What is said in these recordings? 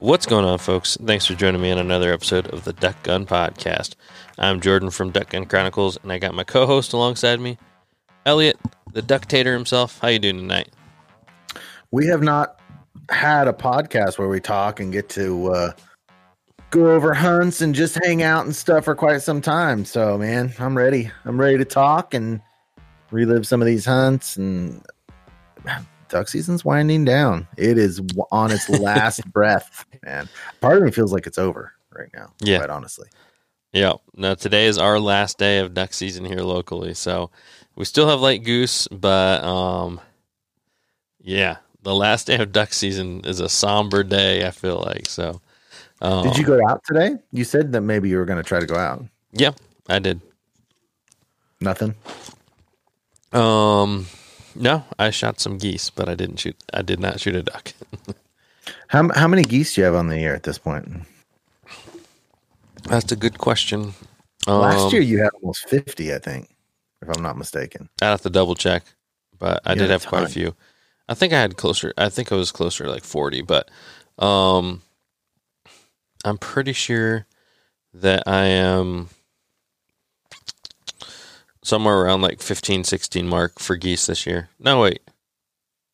What's going on, folks? Thanks for joining me on another episode of the Duck Gun Podcast. I'm Jordan from Duck Gun Chronicles, and I got my co-host alongside me, Elliot, the Ductator himself. How you doing tonight? We have not had a podcast where we talk and get to uh, go over hunts and just hang out and stuff for quite some time. So, man, I'm ready. I'm ready to talk and relive some of these hunts and duck season's winding down. It is on its last breath, man. Part of me feels like it's over right now. Yeah. quite honestly. Yeah. Now today is our last day of duck season here locally, so we still have late goose, but um, yeah, the last day of duck season is a somber day. I feel like so. Um, Did you go out today? You said that maybe you were going to try to go out. Yeah, I did. Nothing. Um, no, I shot some geese, but I didn't shoot. I did not shoot a duck. How how many geese do you have on the year at this point? That's a good question. Um, Last year you had almost fifty, I think, if I'm not mistaken. I have to double check, but I did have quite a few. I think I had closer. I think I was closer to like forty, but um, I'm pretty sure that I am somewhere around like 15, 16 mark for geese this year. No, wait,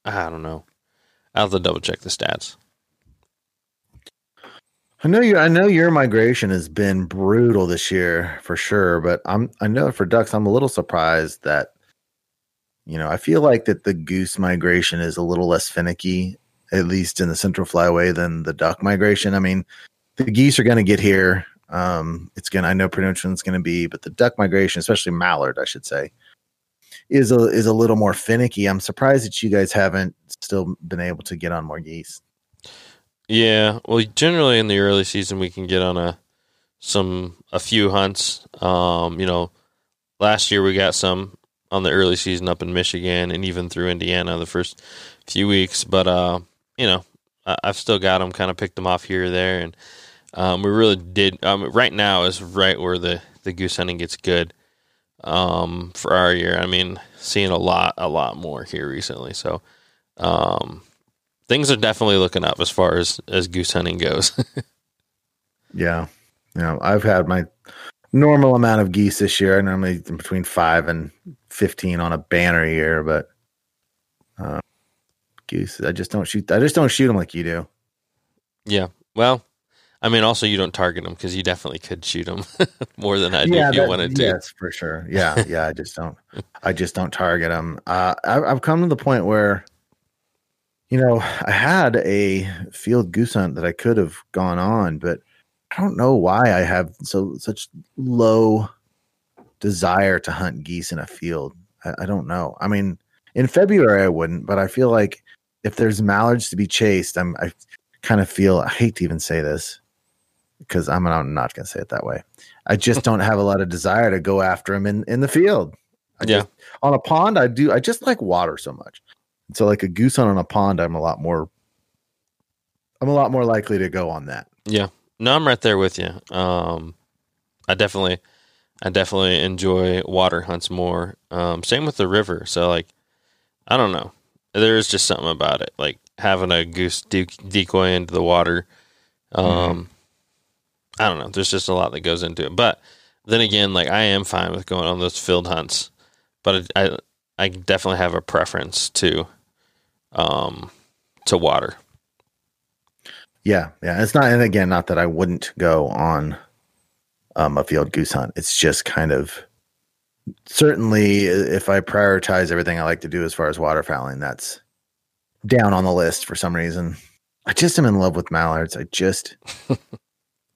I don't know. I'll have to double check the stats. I know you. I know your migration has been brutal this year for sure, but I'm. I know for ducks, I'm a little surprised that. You know, I feel like that the goose migration is a little less finicky, at least in the central flyway, than the duck migration. I mean, the geese are going to get here. Um, it's to I know pretty going to be, but the duck migration, especially mallard, I should say, is a is a little more finicky. I'm surprised that you guys haven't still been able to get on more geese. Yeah, well, generally in the early season we can get on a some a few hunts. Um, you know, last year we got some on the early season up in Michigan and even through Indiana the first few weeks. But uh, you know, I, I've still got them, kind of picked them off here or there, and um, we really did. Um, right now is right where the the goose hunting gets good. Um, for our year, I mean, seeing a lot, a lot more here recently. So, um, things are definitely looking up as far as as goose hunting goes. Yeah. You know, I've had my normal amount of geese this year. I normally between five and 15 on a banner year, but uh, goose, I just don't shoot. I just don't shoot them like you do. yeah. Well, I mean, also you don't target them because you definitely could shoot them more than I do if you that- wanted to. yes, for sure. Yeah. Yeah. I just don't, I just don't target them. Uh, I, I've come to the point where, you know, I had a field goose hunt that I could have gone on, but I don't know why I have so such low desire to hunt geese in a field. I, I don't know. I mean, in February I wouldn't, but I feel like if there's mallards to be chased, I'm I kind of feel I hate to even say this because I'm not, I'm not going to say it that way. I just don't have a lot of desire to go after them in in the field. I Yeah. just- on a pond, I do. I just like water so much. So like a goose hunt on a pond, I'm a lot more. I'm a lot more likely to go on that. Yeah. No, I'm right there with you. Um, I definitely, I definitely enjoy water hunts more. Um, same with the river. So like, I don't know. There is just something about it, like having a goose de- decoy into the water. Um, I don't know. There's just a lot that goes into it. But then again, like I am fine with going on those field hunts, but I, I definitely have a preference to, um, to water. Yeah, yeah. It's not, and again, not that I wouldn't go on um, a field goose hunt. It's just kind of certainly if I prioritize everything I like to do as far as waterfowling, that's down on the list for some reason. I just am in love with mallards. I just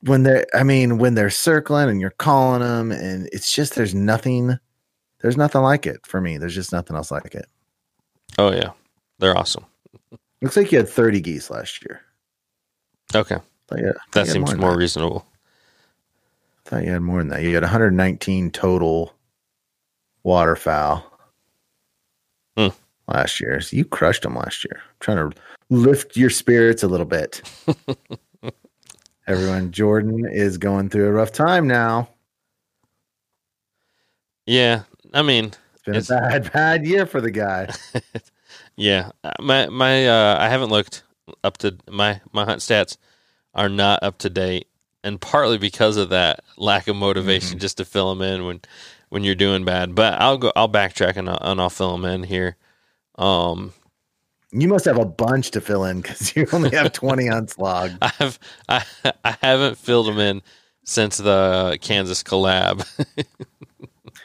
when they're, I mean, when they're circling and you're calling them, and it's just there's nothing, there's nothing like it for me. There's just nothing else like it. Oh yeah, they're awesome. Looks like you had 30 geese last year. Okay. Yeah, That seems more that. reasonable. thought you had more than that. You had 119 total waterfowl Hmm. last year. So you crushed them last year. I'm trying to lift your spirits a little bit. Everyone, Jordan is going through a rough time now. Yeah, I mean, It's been It's- a bad, bad year for the guy. yeah. My my uh, I haven't looked up to my my hunt stats are not up to date, and partly because of that lack of motivation just to fill them in when when you're doing bad. But I'll go. I'll backtrack and I'll, and I'll fill them in here. Um, You must have a bunch to fill in because you only have 20 hunts logged. I have I I haven't filled them in since the Kansas collab.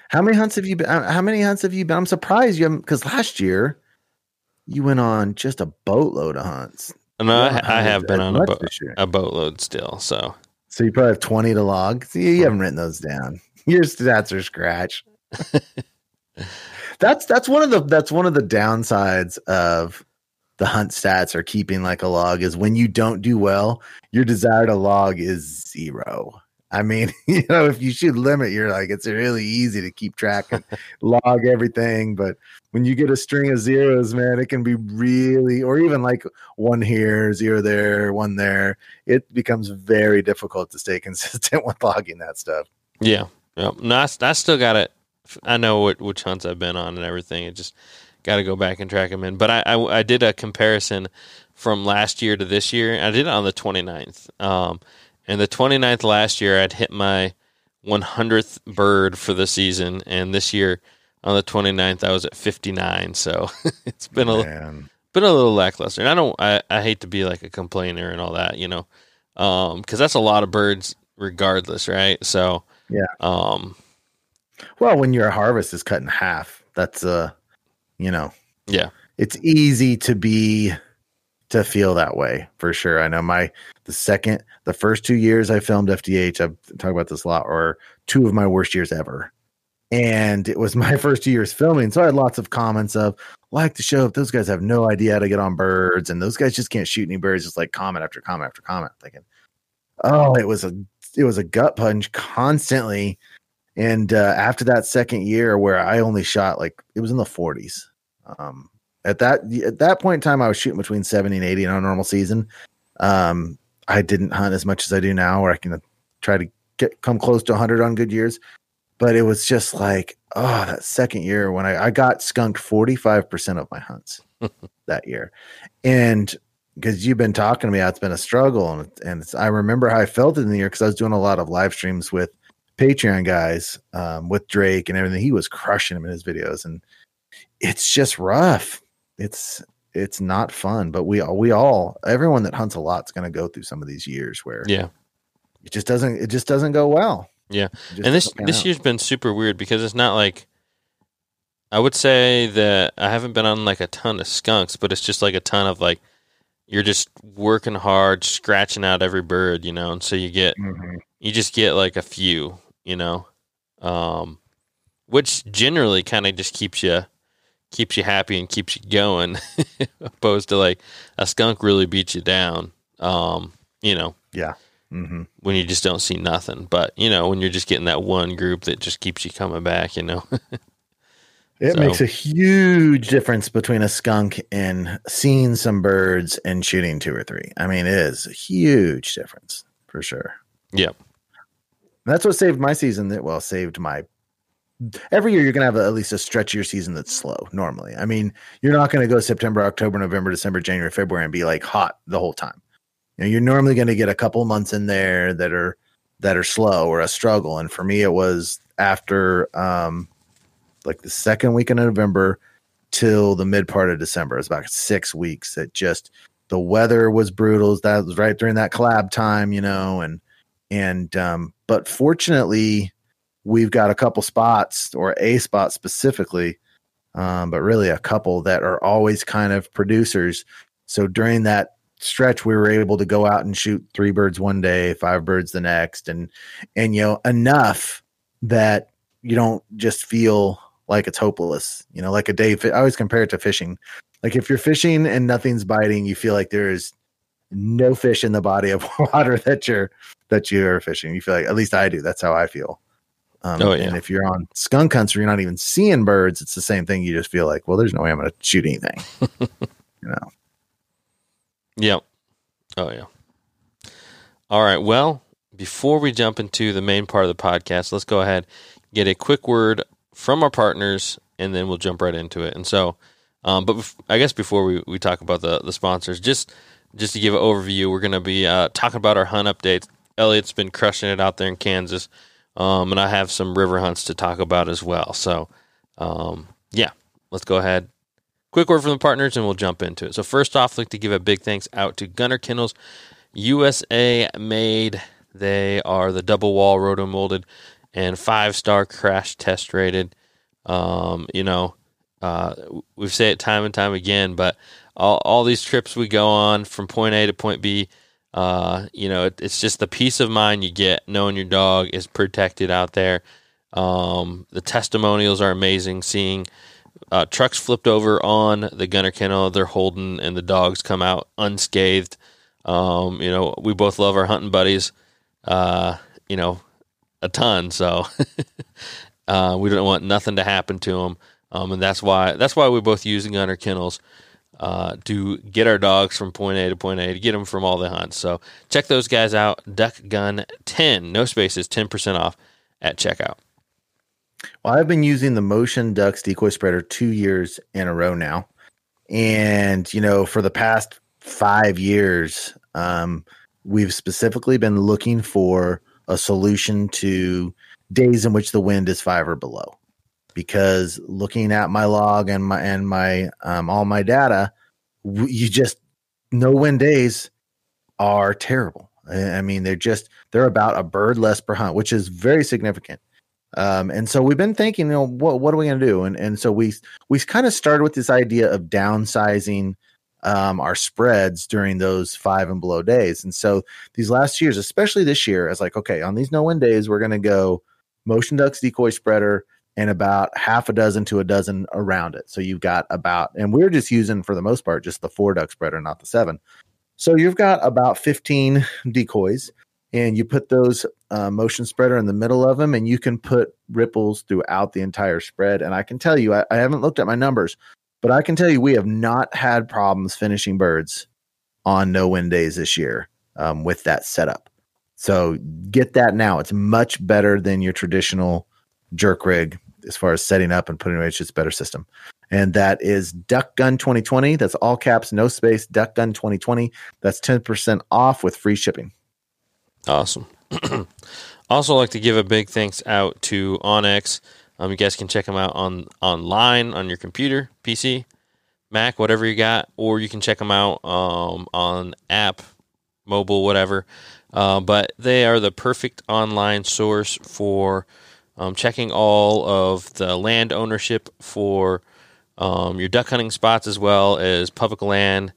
How many hunts have you been? uh, How many hunts have you been? I'm surprised you haven't because last year you went on just a boatload of hunts. no, I, I have been on a much boat this year. a boatload still. So So you probably have 20 to log. See, you haven't written those down. Your stats are scratch. that's that's one of the that's one of the downsides of the hunt stats or keeping like a log is when you don't do well, your desire to log is zero. I mean, you know, if you should limit, you're like it's really easy to keep track and log everything, but when you get a string of zeros, man, it can be really, or even like one here, zero there, one there. It becomes very difficult to stay consistent with logging that stuff. yeah, yeah. No, I, I still got it. I know what which hunts I've been on and everything. It just got to go back and track them in. But I, I I did a comparison from last year to this year. I did it on the 29th. Um, and the 29th last year, I'd hit my 100th bird for the season, and this year on the 29th, I was at 59. So it's been a Man. been a little lackluster. And I don't, I, I hate to be like a complainer and all that, you know, um, cause that's a lot of birds regardless. Right. So, Yeah. Um, Well, when your harvest is cut in half, that's uh, you know, yeah, it's easy to be to feel that way for sure. I know my the second the first two years I filmed FDH, I've talked about this a lot, or two of my worst years ever. And it was my first two years filming. So I had lots of comments of like the show, those guys have no idea how to get on birds, and those guys just can't shoot any birds, just like comment after comment after comment. Thinking, oh, it was a it was a gut punch constantly. And uh, after that second year, where I only shot like it was in the 40s, um, at that at that point in time, I was shooting between 70 and 80 in a normal season. Um, I didn't hunt as much as I do now, where I can try to get come close to 100 on good years. But it was just like, oh, that second year when I, I got skunked 45% of my hunts that year. And because you've been talking to me, it's been a struggle. And, and it's, I remember how I felt in the year because I was doing a lot of live streams with Patreon guys, um, with Drake and everything. He was crushing him in his videos. And it's just rough. It's, it's not fun, but we all, we all, everyone that hunts a lot is going to go through some of these years where yeah. it just doesn't, it just doesn't go well. Yeah. And this, this out. year's been super weird because it's not like, I would say that I haven't been on like a ton of skunks, but it's just like a ton of like, you're just working hard, scratching out every bird, you know, and so you get, Mhm. you just get like a few, you know, um, which generally kind of just keeps you keeps you happy and keeps you going, opposed to like a skunk really beats you down. Um, you know, Mhm. when you just don't see nothing, but you know, when you're just getting that one group that just keeps you coming back, you know. It So- makes a huge difference between a skunk and seeing some birds and shooting two or three. I mean, it is a huge difference for sure. Yep. That's what saved my season. That well, saved my. Every year, you're gonna have at least a stretch of your season that's slow. Normally, I mean, you're not gonna go September, October, November, December, January, February, and be like hot the whole time. You know, you're normally gonna get a couple months in there that are that are slow or a struggle. And for me, it was after um, like the second week in November till the mid part of December. It was about six weeks that just the weather was brutal. That was right during that collab time, you know, and and um, but fortunately, we've got a couple spots or a spot specifically, um, but really a couple that are always kind of producers. So during that stretch, we were able to go out and shoot three birds one day, five birds the next, and and you know enough that you don't just feel like it's hopeless. You know, like a day. I always compare it to fishing. Like if you're fishing and nothing's biting, you feel like there is no fish in the body of water that you're that you're fishing. You feel like at least I do. That's how I feel. Um, oh, yeah. And if you're on skunk hunts where you're not even seeing birds, it's the same thing. You just feel like, well, there's no way I'm going to shoot anything. you know. Yep. Oh yeah. All right. Well, before we jump into the main part of the podcast, let's go ahead get a quick word from our partners, and then we'll jump right into it. And so, um, but bef- I guess before we, we talk about the the sponsors, just just to give an overview, we're going to be uh, talking about our hunt updates. Elliot's been crushing it out there in Kansas, um, and I have some river hunts to talk about as well. So, um, yeah, let's go ahead. Quick word from the partners, and we'll jump into it. So, first off, I'd like to give a big thanks out to Gunner Kennels, USA made. They are the double wall roto molded and five star crash test rated. Um, you know, uh, we've said it time and time again, but all, all these trips we go on from point A to point B, uh, you know, it, it's just the peace of mind you get knowing your dog is protected out there. Um, the testimonials are amazing. Seeing uh, trucks flipped over on the gunner kennel they're holding, and the dogs come out unscathed. Um, you know, we both love our hunting buddies. Uh, you know, a ton. So uh, we don't want nothing to happen to them, um, and that's why that's why we both use gunner kennels uh, to get our dogs from point A to point A to get them from all the hunts. So check those guys out. Duck Gun ten, no spaces, ten percent off at checkout. Well, I've been using the Motion Ducks decoy spreader two years in a row now, and you know for the past five years, um, we've specifically been looking for a solution to days in which the wind is five or below. Because looking at my log and my and my um, all my data, you just no wind days are terrible. I mean, they're just they're about a bird less per hunt, which is very significant. Um, and so we've been thinking, you know, what what are we going to do? And and so we we kind of started with this idea of downsizing um, our spreads during those five and below days. And so these last years, especially this year, as like, okay, on these no win days, we're going to go motion ducks decoy spreader and about half a dozen to a dozen around it. So you've got about, and we're just using for the most part just the four duck spreader, not the seven. So you've got about 15 decoys and you put those uh, motion spreader in the middle of them and you can put ripples throughout the entire spread. And I can tell you, I, I haven't looked at my numbers, but I can tell you, we have not had problems finishing birds on no win days this year um, with that setup. So get that now. It's much better than your traditional jerk rig as far as setting up and putting away. It's better system. And that is Duck Gun 2020. That's all caps, no space. Duck Gun 2020. That's 10% off with free shipping. Awesome. also, like to give a big thanks out to onX. Um, you guys can check them out on online on your computer, PC, Mac, whatever you got, or you can check them out um, on app, mobile, whatever. Uh, but they are the perfect online source for um, checking all of the land ownership for um, your duck hunting spots as well as public land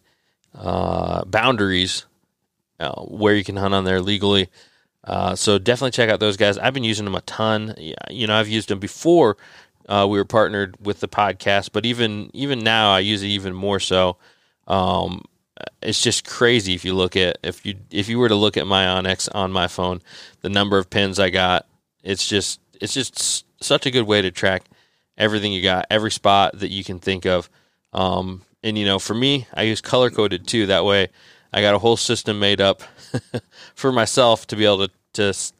uh, boundaries uh, where you can hunt on there legally. Uh, so definitely check out those guys. I've been using them a ton. You know, I've used them before uh, we were partnered with the podcast, but even even now, I use it even more so. Um, it's just crazy if you look at if you if you were to look at my onX on my phone, the number of pins I got. It's just it's just such a good way to track everything you got, every spot that you can think of. Um, and you know, for me, I use color coded too. That way, I got a whole system made up for myself to be able to to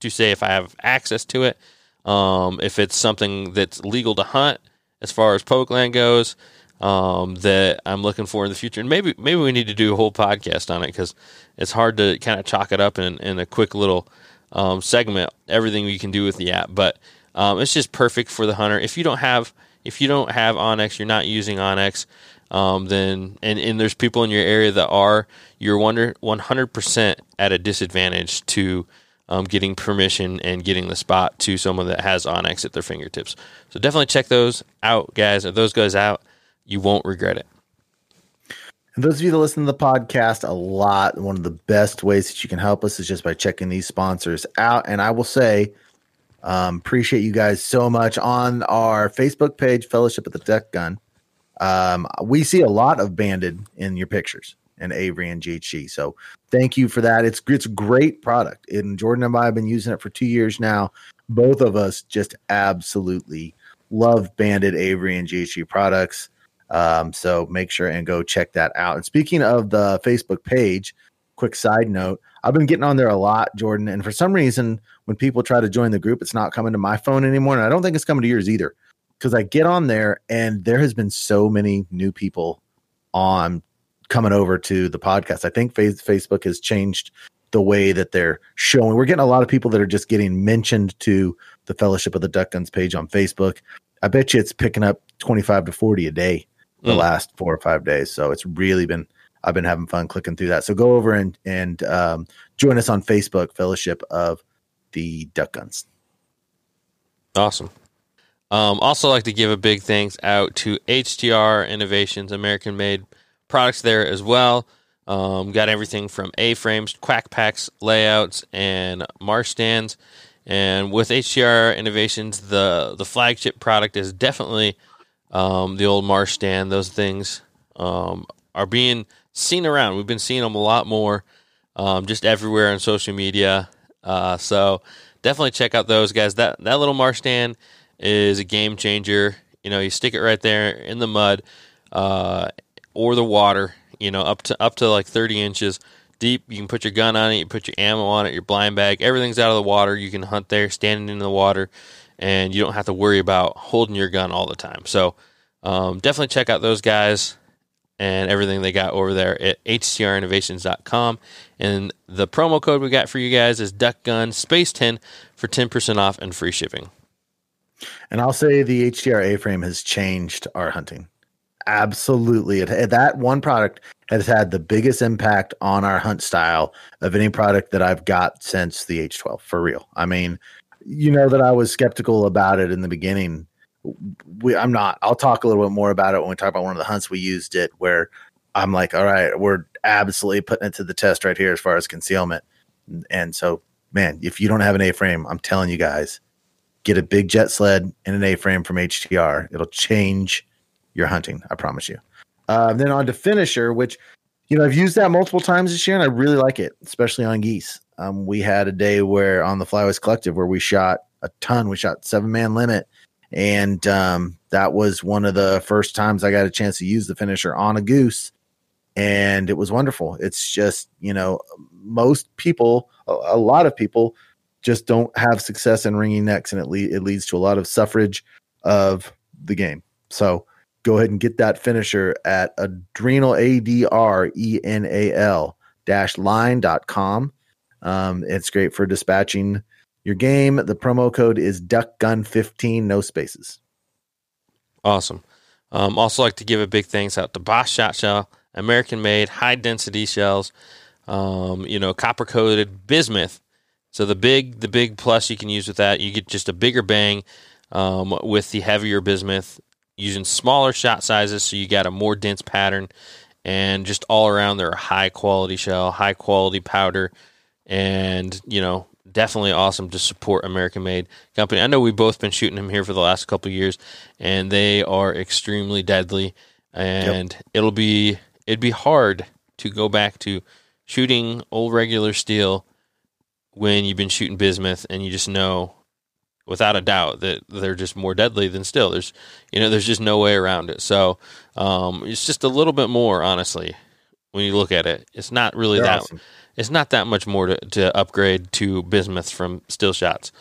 to say if I have access to it, um, if it's something that's legal to hunt as far as public land goes, um, that I'm looking for in the future. And maybe maybe we need to do a whole podcast on it because it's hard to kind of chalk it up in, in a quick little um, segment. Everything we can do with the app, but um, it's just perfect for the hunter. If you don't have if you don't have onX, you're not using onX um, then and, and there's people in your area that are, you're 100% at a disadvantage to um, getting permission and getting the spot to someone that has onX at their fingertips. So definitely check those out, guys. Those guys out, you won't regret it. And those of you that listen to the podcast a lot, one of the best ways that you can help us is just by checking these sponsors out. And I will say, um, appreciate you guys so much on our Facebook page, Fellowship of the Duck Gun. Um, we see a lot of banded in your pictures. and Avery and GHC. So thank you for that. It's it's great product. And Jordan and I have been using it for two years now. Both of us just absolutely love Banded Avery and GHC products. Um, so make sure and go check that out. And speaking of the Facebook page, quick side note, I've been getting on there a lot, Jordan. And for some reason, when people try to join the group, it's not coming to my phone anymore. And I don't think it's coming to yours either. Because I get on there and there has been so many new people on coming over to the podcast. I think Facebook has changed the way that they're showing. We're getting a lot of people that are just getting mentioned to the Fellowship of the Duck Guns page on Facebook. I bet you it's picking up 25 to 40 a day the mm. last four or five days. So it's really been I've been having fun clicking through that. So go over and and um, join us on Facebook, Fellowship of the Duck Guns. Awesome. Um, also, like to give a big thanks out to HTR Innovations, American made products there as well. Um, got everything from A frames, quack packs, layouts, and marsh stands. And with HTR Innovations, the the flagship product is definitely um, the old marsh stand. Those things um, are being seen around. We've been seeing them a lot more, um, just everywhere on social media. Uh, so definitely check out those guys. That that little marsh stand is a game changer. You know, you stick it right there in the mud uh, or the water. You know, up to up to like thirty inches deep. You can put your gun on it. You put your ammo on it. Your blind bag. Everything's out of the water. You can hunt there, standing in the water, and you don't have to worry about holding your gun all the time. So um, definitely check out those guys and everything they got over there at htrinnovations.com. And the promo code we got for you guys is DuckGun Space 10 for 10% off and free shipping. And I'll say the HTR A frame has changed our hunting. Absolutely. It, that one product has had the biggest impact on our hunt style of any product that I've got since the H12, for real. I mean, you know that I was skeptical about it in the beginning we, I'm not. I'll talk a little bit more about it when we talk about one of the hunts we used it where I'm like, all right, we're absolutely putting it to the test right here as far as concealment. And so, man, if you don't have an A frame, I'm telling you guys, get a big jet sled and an A frame from HTR. It'll change your hunting. I promise you. Uh, then on to finisher, which you know I've used that multiple times this year, and I really like it, especially on geese. Um, we had a day where on the Flywise Collective where we shot a ton. We shot seven man limit and um, that was one of the first times I got a chance to use the finisher on a goose, and it was wonderful. It's just you know most people, a, lot of people, just don't have success in ringing necks, and it le- it leads to a lot of suffrage of the game. So go ahead and get that finisher at adrenal a d r e n a l dash line.com. Um, it's great for dispatching your game. The promo code is DuckGun15, no spaces. Awesome. Um, also, like to give a big thanks out to Boss Shot Shell, American made, high density shells. Um, you know, copper coated bismuth. So the big the big plus you can use with that, you get just a bigger bang um, with the heavier bismuth using smaller shot sizes, so you got a more dense pattern, and just all around they're a high quality shell, high quality powder, and you know definitely awesome to support American made company. I know we've both been shooting them here for the last couple years, and they are extremely deadly. And yep. it'll be it'd be hard to go back to shooting old regular steel when you've been shooting bismuth and you just know without a doubt that they're just more deadly than steel. There's you know there's just no way around it. So um, it's just a little bit more honestly when you look at it. It's not really they're that. Awesome it's not that much more to, to upgrade to bismuth from still shots.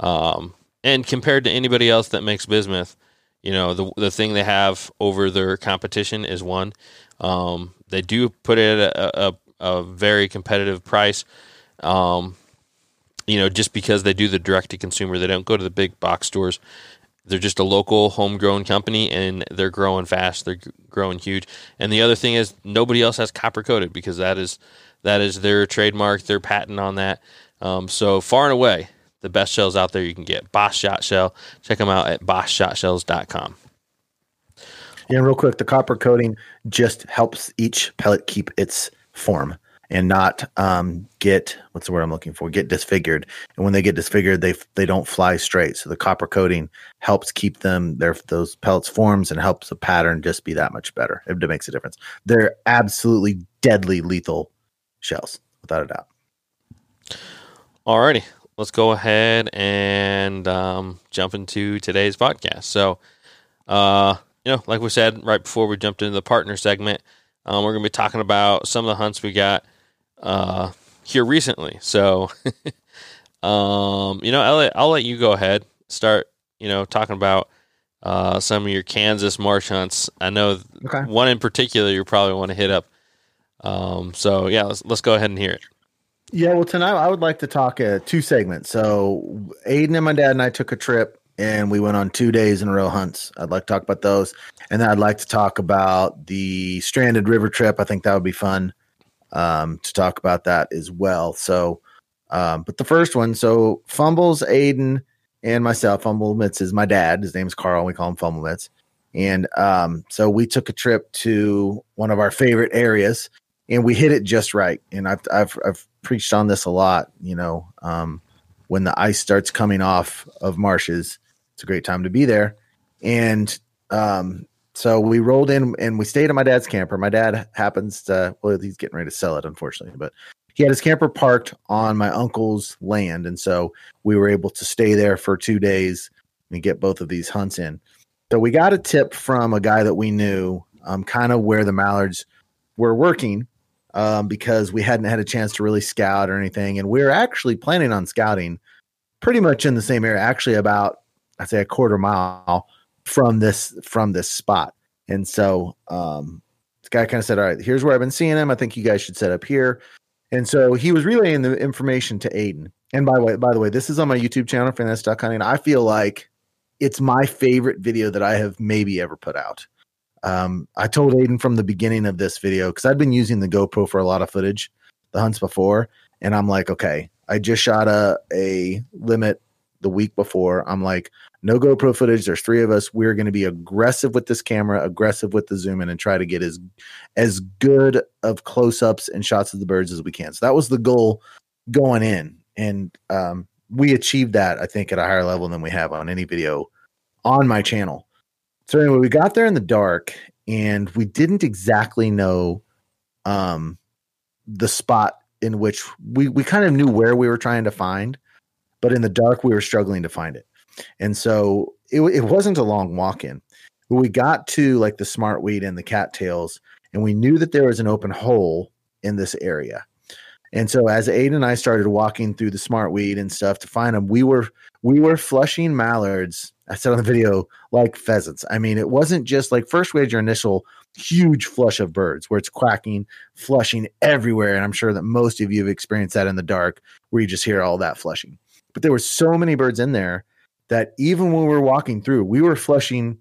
Um, and compared to anybody else that makes bismuth, you know, the the thing they have over their competition is one. Um, they do put it at a, a, a very competitive price. Um, you know, just because they do the direct to consumer, they don't go to the big box stores. They're just a local homegrown company and they're growing fast. They're growing huge. And the other thing is nobody else has copper coated because that is that is their trademark, their patent on that. Um, so far and away, the best shells out there you can get. Boss Shot Shell. Check them out at bosshotshells.com. Yeah, real quick, the copper coating just helps each pellet keep its form. And not um, get what's the word I'm looking for? Get disfigured. And when they get disfigured, they they don't fly straight. So the copper coating helps keep them their those pellets forms and helps the pattern just be that much better. It makes a difference. They're absolutely deadly lethal shells, without a doubt. Alrighty, let's go ahead and um, jump into today's podcast. So, uh, you know, like we said right before we jumped into the partner segment, um, we're going to be talking about some of the hunts we got uh, here recently. So, um, you know, Elliot, I'll let you go ahead start. You know, talking about uh, some of your Kansas marsh hunts. I know okay. one in particular you probably want to hit up. Um, so yeah, let's let's go ahead and hear it. Yeah, well, tonight I would like to talk uh, two segments. So Aiden and my dad and I took a trip and we went on two days in a row hunts. I'd like to talk about those, and then I'd like to talk about the stranded river trip. I think that would be fun um, to talk about that as well. So, um, but the first one, so fumbles, Aiden and myself. Fumble Mitts is my dad. His name's Carl. We call him Fumble Mitts. And um, so we took a trip to one of our favorite areas, and we hit it just right. And I've I've, I've preached on this a lot. You know, um, when the ice starts coming off of marshes, it's a great time to be there. And um, so we rolled in and we stayed at my dad's camper. My dad happens to, well, he's getting ready to sell it, unfortunately, but he had his camper parked on my uncle's land. And so we were able to stay there for two days and get both of these hunts in. So we got a tip from a guy that we knew, um, kind of where the mallards were working, um, because we hadn't had a chance to really scout or anything. And we are actually planning on scouting pretty much in the same area, actually about, I'd say a quarter mile from this from this spot. And so um, this guy kind of said, "All right, here's where I've been seeing him. I think you guys should set up here." And so he was relaying the information to Aiden. And by the way, by the way, this is on my YouTube channel, Fantastic Duck Hunting. I feel like it's my favorite video that I have maybe ever put out. Um, I told Aiden from the beginning of this video because I'd been using the GoPro for a lot of footage, the hunts before, and I'm like, okay, I just shot a a limit the week before. I'm like, no GoPro footage. There's three of us. We're going to be aggressive with this camera, aggressive with the zoom in, and try to get as as good of close ups and shots of the birds as we can. So that was the goal going in, and um, we achieved that. I think at a higher level than we have on any video on my channel. So anyway, we got there in the dark, and we didn't exactly know um, the spot in which we we kind of knew where we were trying to find but in the dark we were struggling to find it. And so it, it wasn't a long walk in. We got to like the smartweed and the cattails, and we knew that there was an open hole in this area. And so as Aiden and I started walking through the smartweed and stuff to find them, we were we were flushing mallards. I said on the video like pheasants. I mean, it wasn't just like first we had your initial huge flush of birds where it's quacking, flushing everywhere, and I'm sure that most of you have experienced that in the dark where you just hear all that flushing. But there were so many birds in there that even when we were walking through, we were flushing.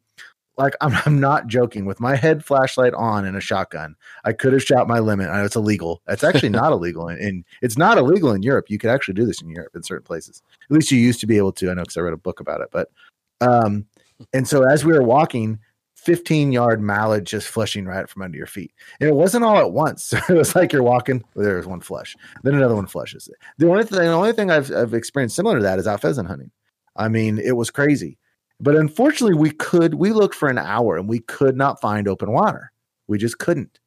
Like I'm, I'm not joking. With my head flashlight on and a shotgun, I could have shot my limit. I know it's illegal. It's actually not illegal, and it's not illegal in Europe. You could actually do this in Europe in certain places. At least you used to be able to. I know because I read a book about it. But um, and so as we were walking, 15 yard mallard just flushing right from under your feet. And it wasn't all at once. It was like you're walking, well, there's one flush, then another one flushes. The only thing, the only thing I've, I've experienced similar to that is out pheasant hunting. I mean, it was crazy. But unfortunately, we could, we looked for an hour and we could not find open water. We just couldn't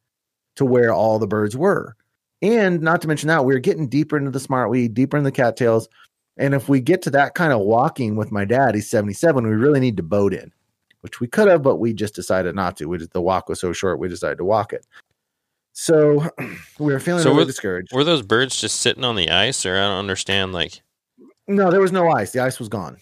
to where all the birds were. And not to mention that, we are getting deeper into the smartweed, deeper in the cattails. And if we get to that kind of walking with my dad, he's 77, we really need to boat in which we could have, but we just decided not to. We just, the walk was so short, we decided to walk it. So we were feeling so really were, discouraged. Were those birds just sitting on the ice, or I don't understand? Like, no, there was no ice. The ice was gone.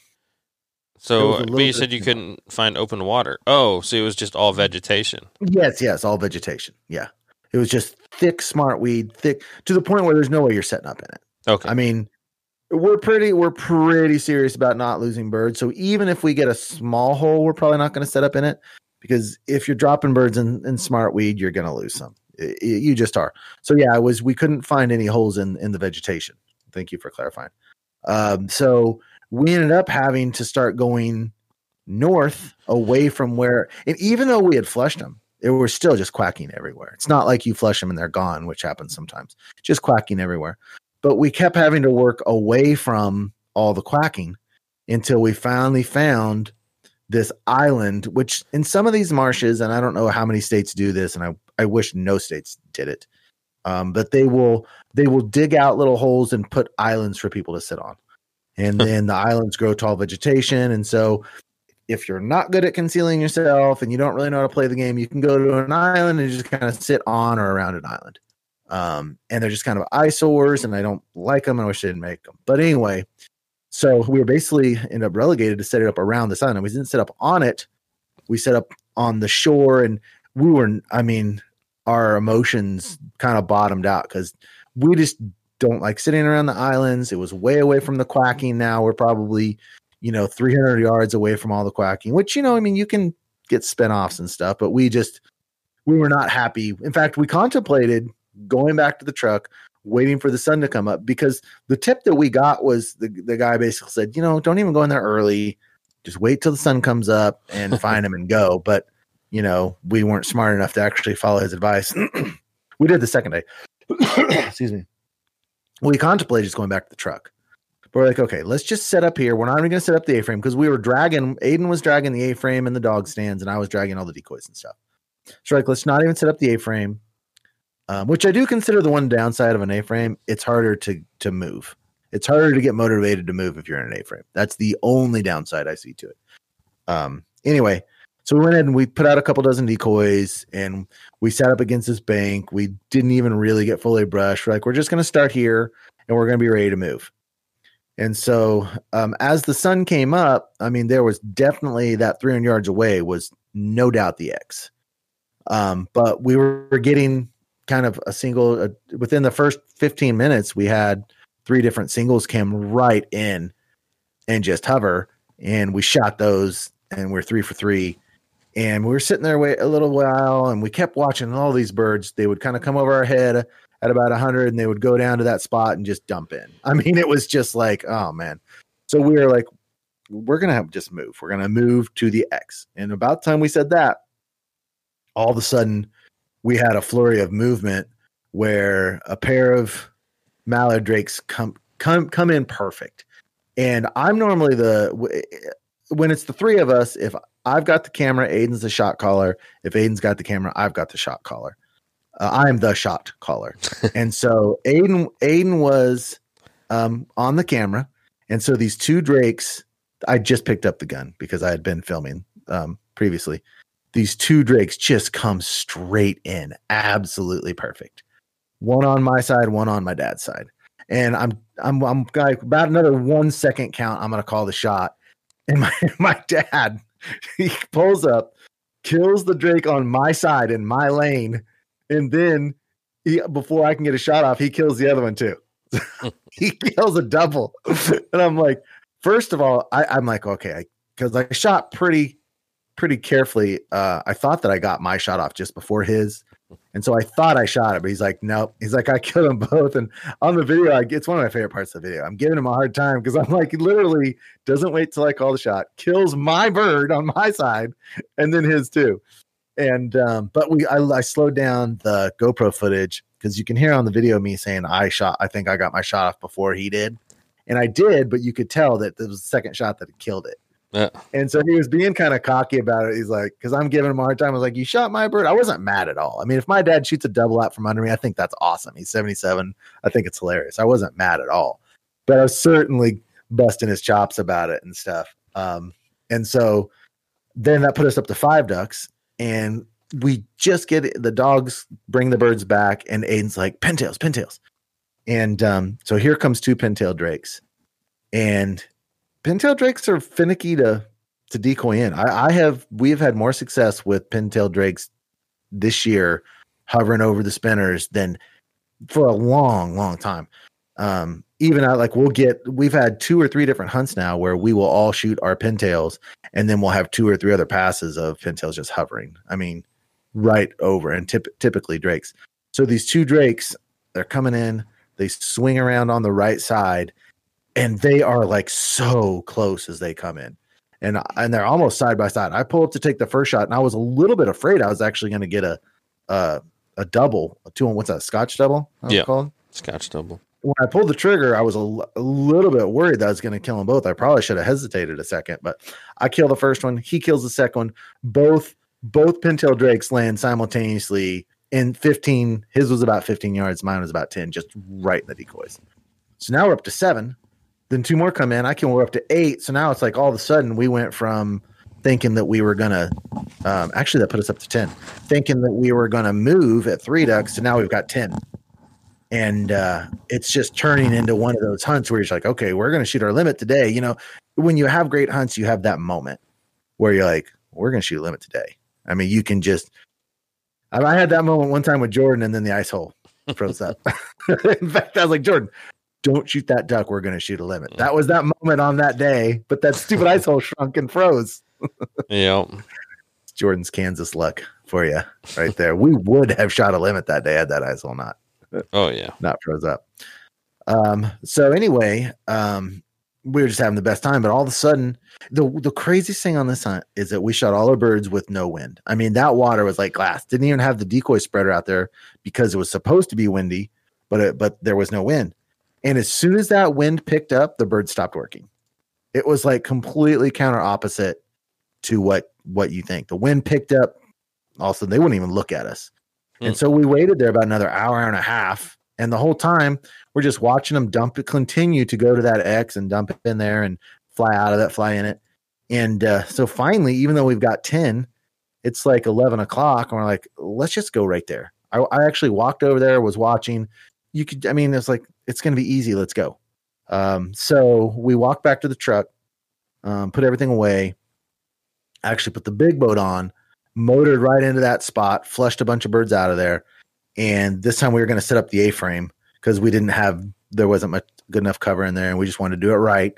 So, but you said you couldn't find open water. Oh, so it was just all vegetation. Yes, yes, all vegetation. Yeah, it was just thick smartweed, thick to the point where there's no way you're setting up in it. Okay. I mean, we're pretty we're pretty serious about not losing birds. So even if we get a small hole, we're probably not going to set up in it because if you're dropping birds in, in smart weed, you're going to lose some. It, it, you just are. So yeah, I was we couldn't find any holes in in the vegetation. Thank you for clarifying. Um, so we ended up having to start going north away from where, and even though we had flushed them, They were still just quacking everywhere. It's not like you flush them and they're gone, which happens sometimes. Just quacking everywhere. But we kept having to work away from all the quacking until we finally found this island, which in some of these marshes, and I don't know how many states do this, and I, I wish no states did it. Um, but they will they will dig out little holes and put islands for people to sit on. And then the islands grow tall vegetation. And so if you're not good at concealing yourself and you don't really know how to play the game, you can go to an island and just kind of sit on or around an island. Um, and they're just kind of eyesores, and I don't like them. I wish they didn't make them. But anyway, so we were basically ended up relegated to set it up around this island. We didn't set up on it. We set up on the shore, and we were, I mean, our emotions kind of bottomed out because we just don't like sitting around the islands. It was way away from the quacking. Now we're probably you know, 300 yards away from all the quacking, which, you know, I mean, you can get spinoffs and stuff, but we just, we were not happy. In fact, we contemplated going back to the truck, waiting for the sun to come up because the tip that we got was the, the guy basically said, you know, don't even go in there early. Just wait till the sun comes up and find him and go. But, you know, we weren't smart enough to actually follow his advice. we did the second day. Excuse me. We contemplated just going back to the truck But we're like, okay, let's just set up here. We're not even going to set up the A frame because we were dragging, Aiden was dragging the A frame and the dog stands, and I was dragging all the decoys and stuff. So, like, let's not even set up the A frame, um, which I do consider the one downside of an A frame. It's harder to to move. It's harder to get motivated to move if you're in an A frame. That's the only downside I see to it. Um, anyway, so we went in and we put out a couple dozen decoys and we sat up against this bank. We didn't even really get fully brushed. We're like, we're just going to start here and we're going to be ready to move. And so, um, as the sun came up, I mean, there was definitely that 300 yards away was no doubt the X. Um, but we were getting kind of a single uh, within the first 15 minutes. We had three different singles came right in and just hover, and we shot those, and we're three for three. And we were sitting there wait a little while, and we kept watching all these birds. They would kind of come over our head at about 100 and they would go down to that spot and just dump in. I mean, it was just like, oh man. So we were like, we're to have just move. We're to move to the X. And about time we said that, all of a sudden we had a flurry of movement where a pair of mallard drakes come come come in perfect. And I'm normally the when it's the three of us, if I've got the camera, Aiden's the shot caller. If Aiden's got the camera, I've got the shot caller. Uh, I am the shot caller, and so Aiden Aiden was um, on the camera, and so these two drakes. I just picked up the gun because I had been filming um, previously. These two drakes just come straight in, absolutely perfect. One on my side, one on my dad's side, and I'm I'm I'm like about another one second count. I'm gonna call the shot, and my my dad he pulls up, kills the drake on my side in my lane and then he before I can get a shot off, he kills the other one too. he kills a double, and I'm like, first of all, I, I'm like, okay, because I, I, shot pretty pretty carefully. Uh, I thought that I got my shot off just before his, and so I thought I shot it, but he's like, nope. He's like, I killed them both. And on the video, I, it's one of my favorite parts of the video. I'm giving him a hard time because I'm like, literally doesn't wait till I call the shot, kills my bird on my side, and then his too and um, but we I, I slowed down the GoPro footage because you can hear on the video me saying I shot. I think I got my shot off before he did, and I did, but you could tell that it was the second shot that killed it. Yeah. And so he was being kind of cocky about it. He's like, because I'm giving him a hard time. I was like, you shot my bird. I wasn't mad at all. I mean, if my dad shoots a double out from under me, I think that's awesome. He's 77. I think it's hilarious. I wasn't mad at all, but I was certainly busting his chops about it and stuff. Um, and so then that put us up to five ducks and we just get the dogs bring the birds back, and Aiden's like pintails, pintails, and um, so here comes two pintail drakes, and pintail drakes are finicky to to decoy in. I, I have we have had more success with pintail drakes this year hovering over the spinners than for a long, long time. Um, even out like we'll get we've had two or three different hunts now where we will all shoot our pintails and then we'll have two or three other passes of pintails just hovering. I mean, right over and tip, typically drakes. So these two drakes, they're coming in, they swing around on the right side, and they are like so close as they come in. and uh, and they're almost side by side. I pull up to take the first shot, and I was a little bit afraid I was actually going to get a a a double, a two on what's that Scotch double? Yeah. called. Scotch double. When I pulled the trigger, I was a, l- a little bit worried that I was going to kill them both. I probably should have hesitated a second, but I kill the first one. He kills the second one. Both both pintail drakes land simultaneously in 15. His was about 15 yards. Mine was about 10, just right in the decoys. So now we're up to seven. Then two more come in. I can we're up to eight. So now it's like all of a sudden we went from thinking that we were gonna um, actually that put us up to 10 thinking that we were gonna move at three ducks to now we've got 10 and uh, it's just turning into one of those hunts where you're just like okay we're gonna shoot our limit today you know when you have great hunts you have that moment where you're like we're gonna shoot a limit today i mean you can just I had that moment one time with Jordan, and then the ice hole froze up. In fact, I was like, Jordan, don't shoot that duck. We're going to shoot a limit. That was that moment on that day, but that stupid ice hole shrunk and froze. Yep. Jordan's Kansas luck for you right there. We would have shot a limit that day had that ice hole not Oh yeah. not froze up. Um, so anyway, um, we were just having the best time, but all of a sudden, the the craziest thing on this hunt is that we shot all our birds with no wind. I mean, that water was like glass. Didn't even have the decoy spreader out there because it was supposed to be windy, but it, but there was no wind. And as soon as that wind picked up, the birds stopped working. It was like completely counter opposite to what what you think. The wind picked up. Also, they wouldn't even look at us. And Hmm. so we waited there about another hour, hour and a half. And the whole time we're just watching them dump it, continue to go to that X and dump it in there and fly out of that, fly in it. And uh, so finally, even though we've got 10, it's like 11 o'clock. And we're like, let's just go right there. I, I actually walked over there, was watching. You could, I mean, it's like, it's going to be easy. Let's go. Um, so we walked back to the truck, um, put everything away, actually put the big boat on, motored right into that spot, flushed a bunch of birds out of there. And this time we were going to set up the A frame because we didn't have, there wasn't much good enough cover in there and we just wanted to do it right.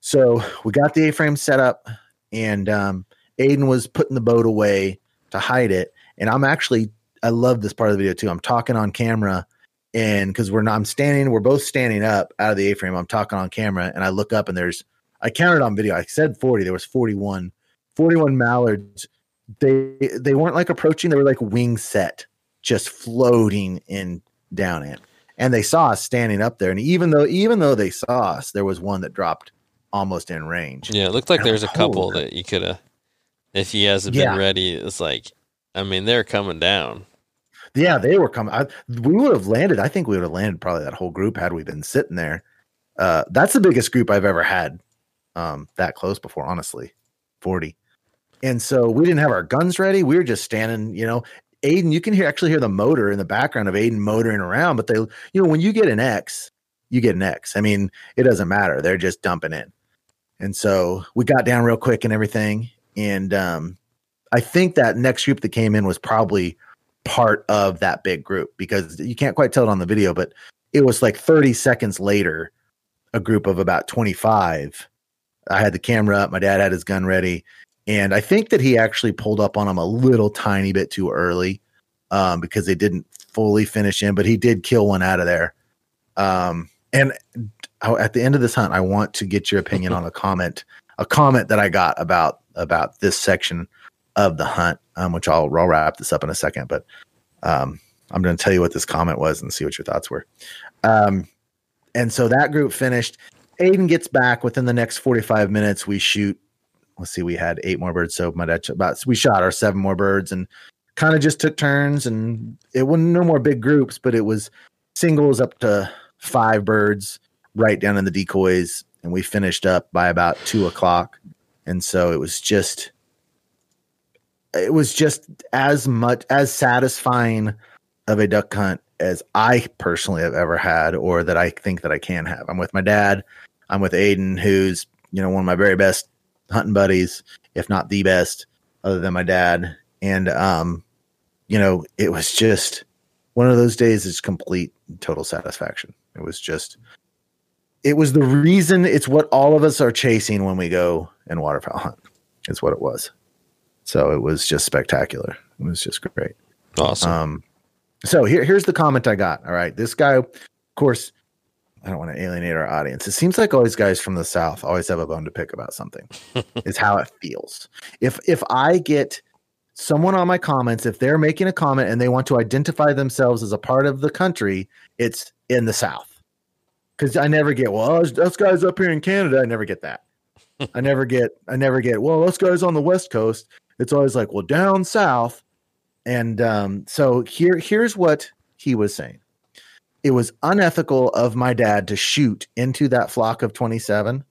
So we got the A frame set up and um, Aiden was putting the boat away to hide it. And I'm actually, I love this part of the video too. I'm talking on camera and because we're not, I'm standing, we're both standing up out of the A frame. I'm talking on camera and I look up and there's, I counted on video. I said 40, there was 41, 41 mallards. They, they weren't like approaching, they were like wing set, just floating in down in. And they saw us standing up there. And even though, even though they saw us, there was one that dropped almost in range. Yeah, it looked like there's a couple "Holy that you could have, if he hasn't Yeah. been ready. It's like, I mean, they're coming down. Yeah, they were coming. I, we would have landed. I think we would have landed probably that whole group had we been sitting there. Uh, that's the biggest group I've ever had um, that close before, honestly, 40. And so we didn't have our guns ready. We were just standing, you know. Aiden, you can hear actually hear the motor in the background of Aiden motoring around, but they, you know, when you get an X, you get an X. I mean, it doesn't matter. They're just dumping in. And so we got down real quick and everything. And um, I think that next group that came in was probably part of that big group because you can't quite tell it on the video, but it was like 30 seconds later, a group of about 25. I had the camera up, my dad had his gun ready, and I think that he actually pulled up on them a little tiny bit too early um, because they didn't fully finish in, but he did kill one out of there. Um, and at the end of this hunt, I want to get your opinion on a comment, a comment that I got about about this section of the hunt, um, which I'll, I'll wrap this up in a second. But um, I'm going to tell you what this comment was and see what your thoughts were. Um, and so that group finished. Aiden gets back within the next 45 minutes. We shoot. Let's see, we had eight more birds. So my dad about we shot our seven more birds and kind of just took turns. And it wasn't no more big groups, but it was singles up to five birds right down in the decoys. And we finished up by about two o'clock. And so it was just it was just as much as satisfying of a duck hunt as I personally have ever had, or that I think that I can have. I'm with my dad. I'm with Aiden, who's you know one of my very best hunting buddies, if not the best, other than my dad. And um, you know, it was just one of those days. It's complete, total satisfaction. It was just, it was the reason. It's what all of us are chasing when we go and waterfowl hunt. Is what it was. So it was just spectacular. It was just great. Awesome. Um, so here, here's the comment I got. All right, this guy, of course, I don't want to alienate our audience. It seems like always guys from the South always have a bone to pick about something. is how it feels. If if I get someone on my comments, if they're making a comment and they want to identify themselves as a part of the country, it's in the South. Because I never get, well, us guys up here in Canada, I never get that. I never get, I never get, well, those guys on the West Coast. It's always like, well, down south. And um, so here, here's what he was saying. It was unethical of my dad to shoot into that flock of 27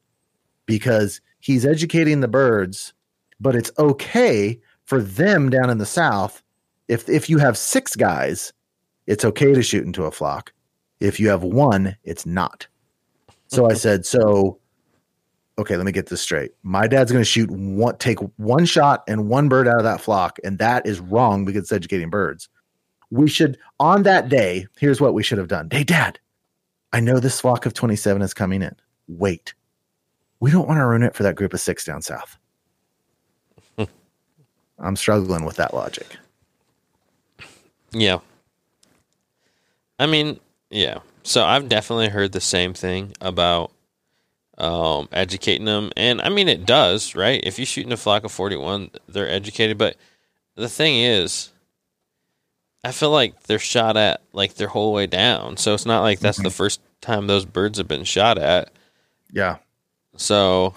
because he's educating the birds, but it's okay for them down in the south. If if you have six guys, it's okay to shoot into a flock. If you have one, it's not. So I said, so okay, let me get this straight. My dad's going to shoot one, take one shot and one bird out of that flock, and that is wrong because it's educating birds. We should, on that day, here's what we should have done. Hey, dad, I know this flock of 27 is coming in. Wait. We don't want to ruin it for that group of six down south. I'm struggling with that logic. Yeah. I mean, yeah. So I've definitely heard the same thing about um, educating them, and I mean it does, right? If you shoot in a flock of forty-one, they're educated. But the thing is, I feel like they're shot at like their whole way down, so it's not like that's mm-hmm. the first time those birds have been shot at. Yeah. So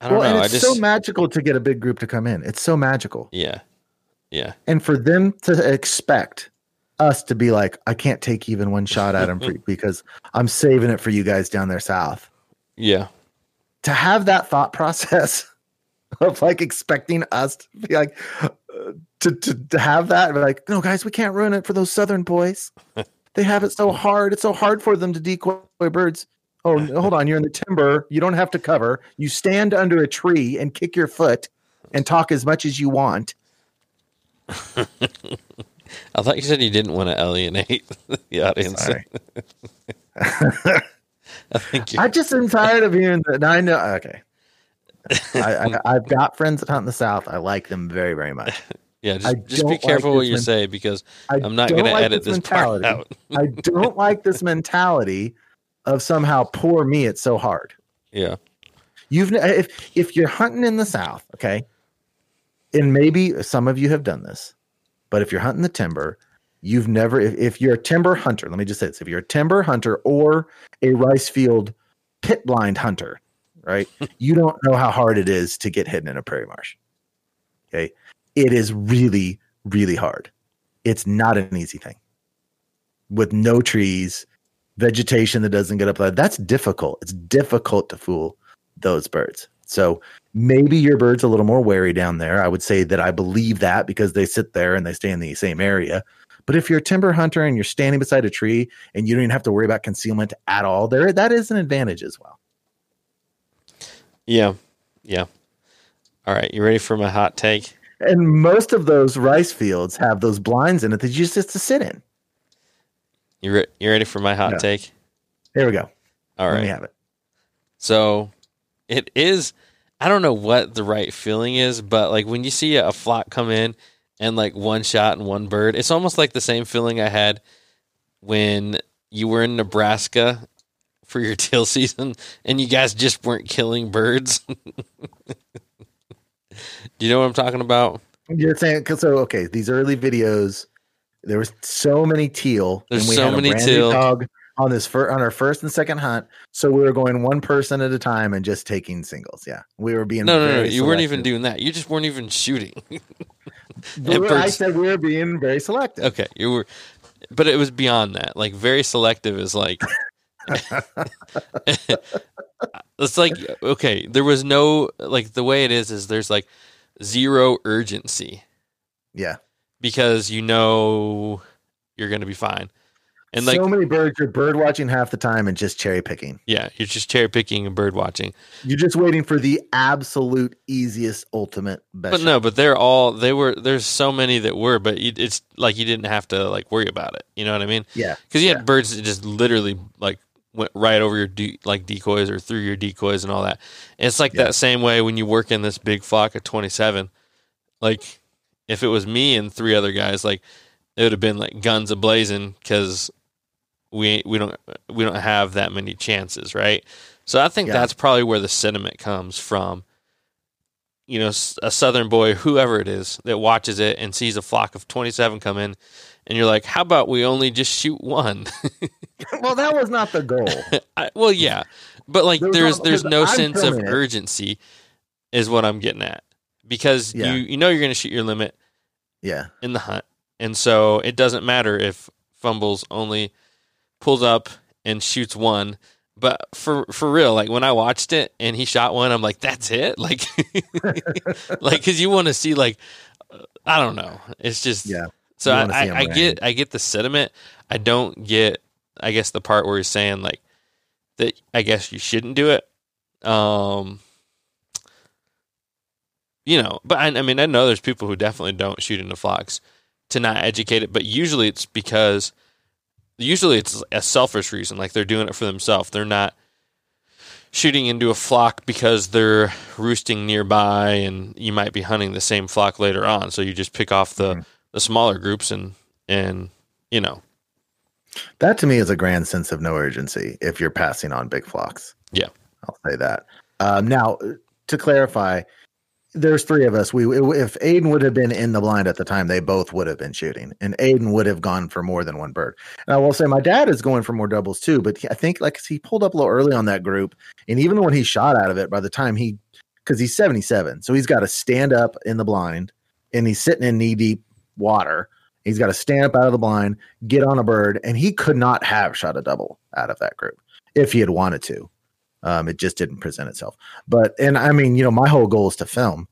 I don't well, know. And it's just, so magical to get a big group to come in. It's so magical. Yeah. Yeah. And for them to expect us to be like, I can't take even one shot at him because I'm saving it for you guys down there south. Yeah. To have that thought process of like expecting us to be like, to, to, to have that, like, no, guys, we can't ruin it for those southern boys. they have it so hard. It's so hard for them to decoy birds. Oh, hold on. You're in the timber. You don't have to cover. You stand under a tree and kick your foot and talk as much as you want. I thought you said you didn't want to alienate the audience. I think I just am tired of hearing that. I know. Okay. I, I, have got friends that hunt in the South. I like them very, very much. Yeah, just, just be careful like what you men- say because I am not going to edit this, this part out. I don't like this mentality of somehow poor me. It's so hard. Yeah. You've if if you're hunting in the South, okay, and maybe some of you have done this, but if you're hunting the timber, you've never. If, if you're a timber hunter, let me just say this: if you're a timber hunter or a rice field pit blind hunter, right, you don't know how hard it is to get hidden in a prairie marsh. Okay, it is really, really hard. It's not an easy thing with no trees vegetation that doesn't get up there. That's difficult. It's difficult to fool those birds. So maybe your bird's a little more wary down there. I would say that I believe that because they sit there and they stay in the same area. But if you're a timber hunter and you're standing beside a tree and you don't even have to worry about concealment at all, there that is an advantage as well. Yeah. Yeah. All right. You ready for my hot take? And most of those rice fields have those blinds in it that you just have to sit in. You re- you ready for my hot yeah. take? Here we go. All right. Let me have it. So it is. I don't know what the right feeling is, but like when you see a flock come in and like one shot and one bird, it's almost like the same feeling I had when you were in Nebraska for your teal season and you guys just weren't killing birds. Do you know what I'm talking about? You're saying so okay, these early videos there was so many teal. There's and we so had a many teal dog on this fir- on our first and second hunt. So we were going one person at a time and just taking singles. Yeah, we were being no, no, no. You selective. weren't even doing that. You just weren't even shooting. we were, I said we were being very selective. Okay, you were, but it was beyond that. Like very selective is like. it's like okay, there was no like the way it is is there's like zero urgency. Yeah because you know you're going to be fine. And like so many birds, you're bird watching half the time and just cherry picking. Yeah, you're just cherry picking and bird watching. You're just waiting for the absolute easiest, ultimate best. But shot. no, but they're all they were. There's so many that were, but it's like you didn't have to like worry about it. You know what I mean? Yeah. Because you yeah. had birds that just literally like went right over your de- like decoys or through your decoys and all that. And it's like yeah. that same way when you work in this big flock of 27. Like if it was me and three other guys, like it would have been like guns a blazing because we we don't we don't have that many chances, right? So I think Yeah. that's probably where the sentiment comes from. You know, a southern boy, whoever it is, that watches it and sees a flock of 27 come in, and you're like, "How about we only just shoot one?" well, that was not the goal. I, well, yeah, but like There there's no- there's no I'm sense of it. urgency, is what I'm getting at, because Yeah. you you know you're going to shoot your limit Yeah. in the hunt, and so it doesn't matter if fumbles only pulls up and shoots one. But for for real, like when I watched it and he shot one, I'm like, that's it, like, like because you want to see like, I don't know, it's just Yeah. so I, wanna see him I, I get I get the sentiment. I don't get I guess the part where he's saying like that I guess you shouldn't do it. Um you know, but I, I mean I know there's people who definitely don't shoot into flocks to not educate it, but usually it's because usually it's a selfish reason, like they're doing it for themselves. They're not shooting into a flock because they're roosting nearby and you might be hunting the same flock later on. So you just pick off the Mhm. the smaller groups and and you know That to me is a grand sense of no urgency if you're passing on big flocks. Yeah. I'll say that. Um, now, to clarify, there's three of us. We if Aiden would have been in the blind at the time, they both would have been shooting, and Aiden would have gone for more than one bird. And I will say, my dad is going for more doubles too, but I think like he pulled up a little early on that group, and even when he shot out of it, by the time he, because he's 77, so he's got to stand up in the blind, and he's sitting in knee deep water. He's got to stand up out of the blind, get on a bird, and he could not have shot a double out of that group if he had wanted to. Um, it just didn't present itself. But and I mean, you know, my whole goal is to film.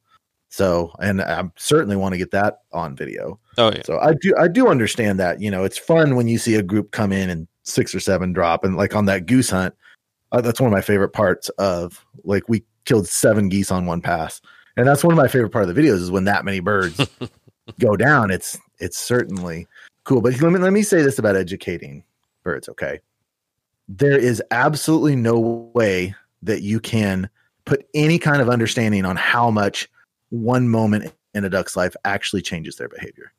So, and I certainly want to get that on video. oh yeah So I do I do understand that. You know, it's fun when you see a group come in and six or seven drop, and like on that goose hunt, uh, that's one of my favorite parts of like we killed seven geese on one pass, and that's one of my favorite part of the videos is when that many birds go down. It's it's certainly cool. But let me let me say this about educating birds. Okay, there is absolutely no way that you can put any kind of understanding on how much one moment in a duck's life actually changes their behavior.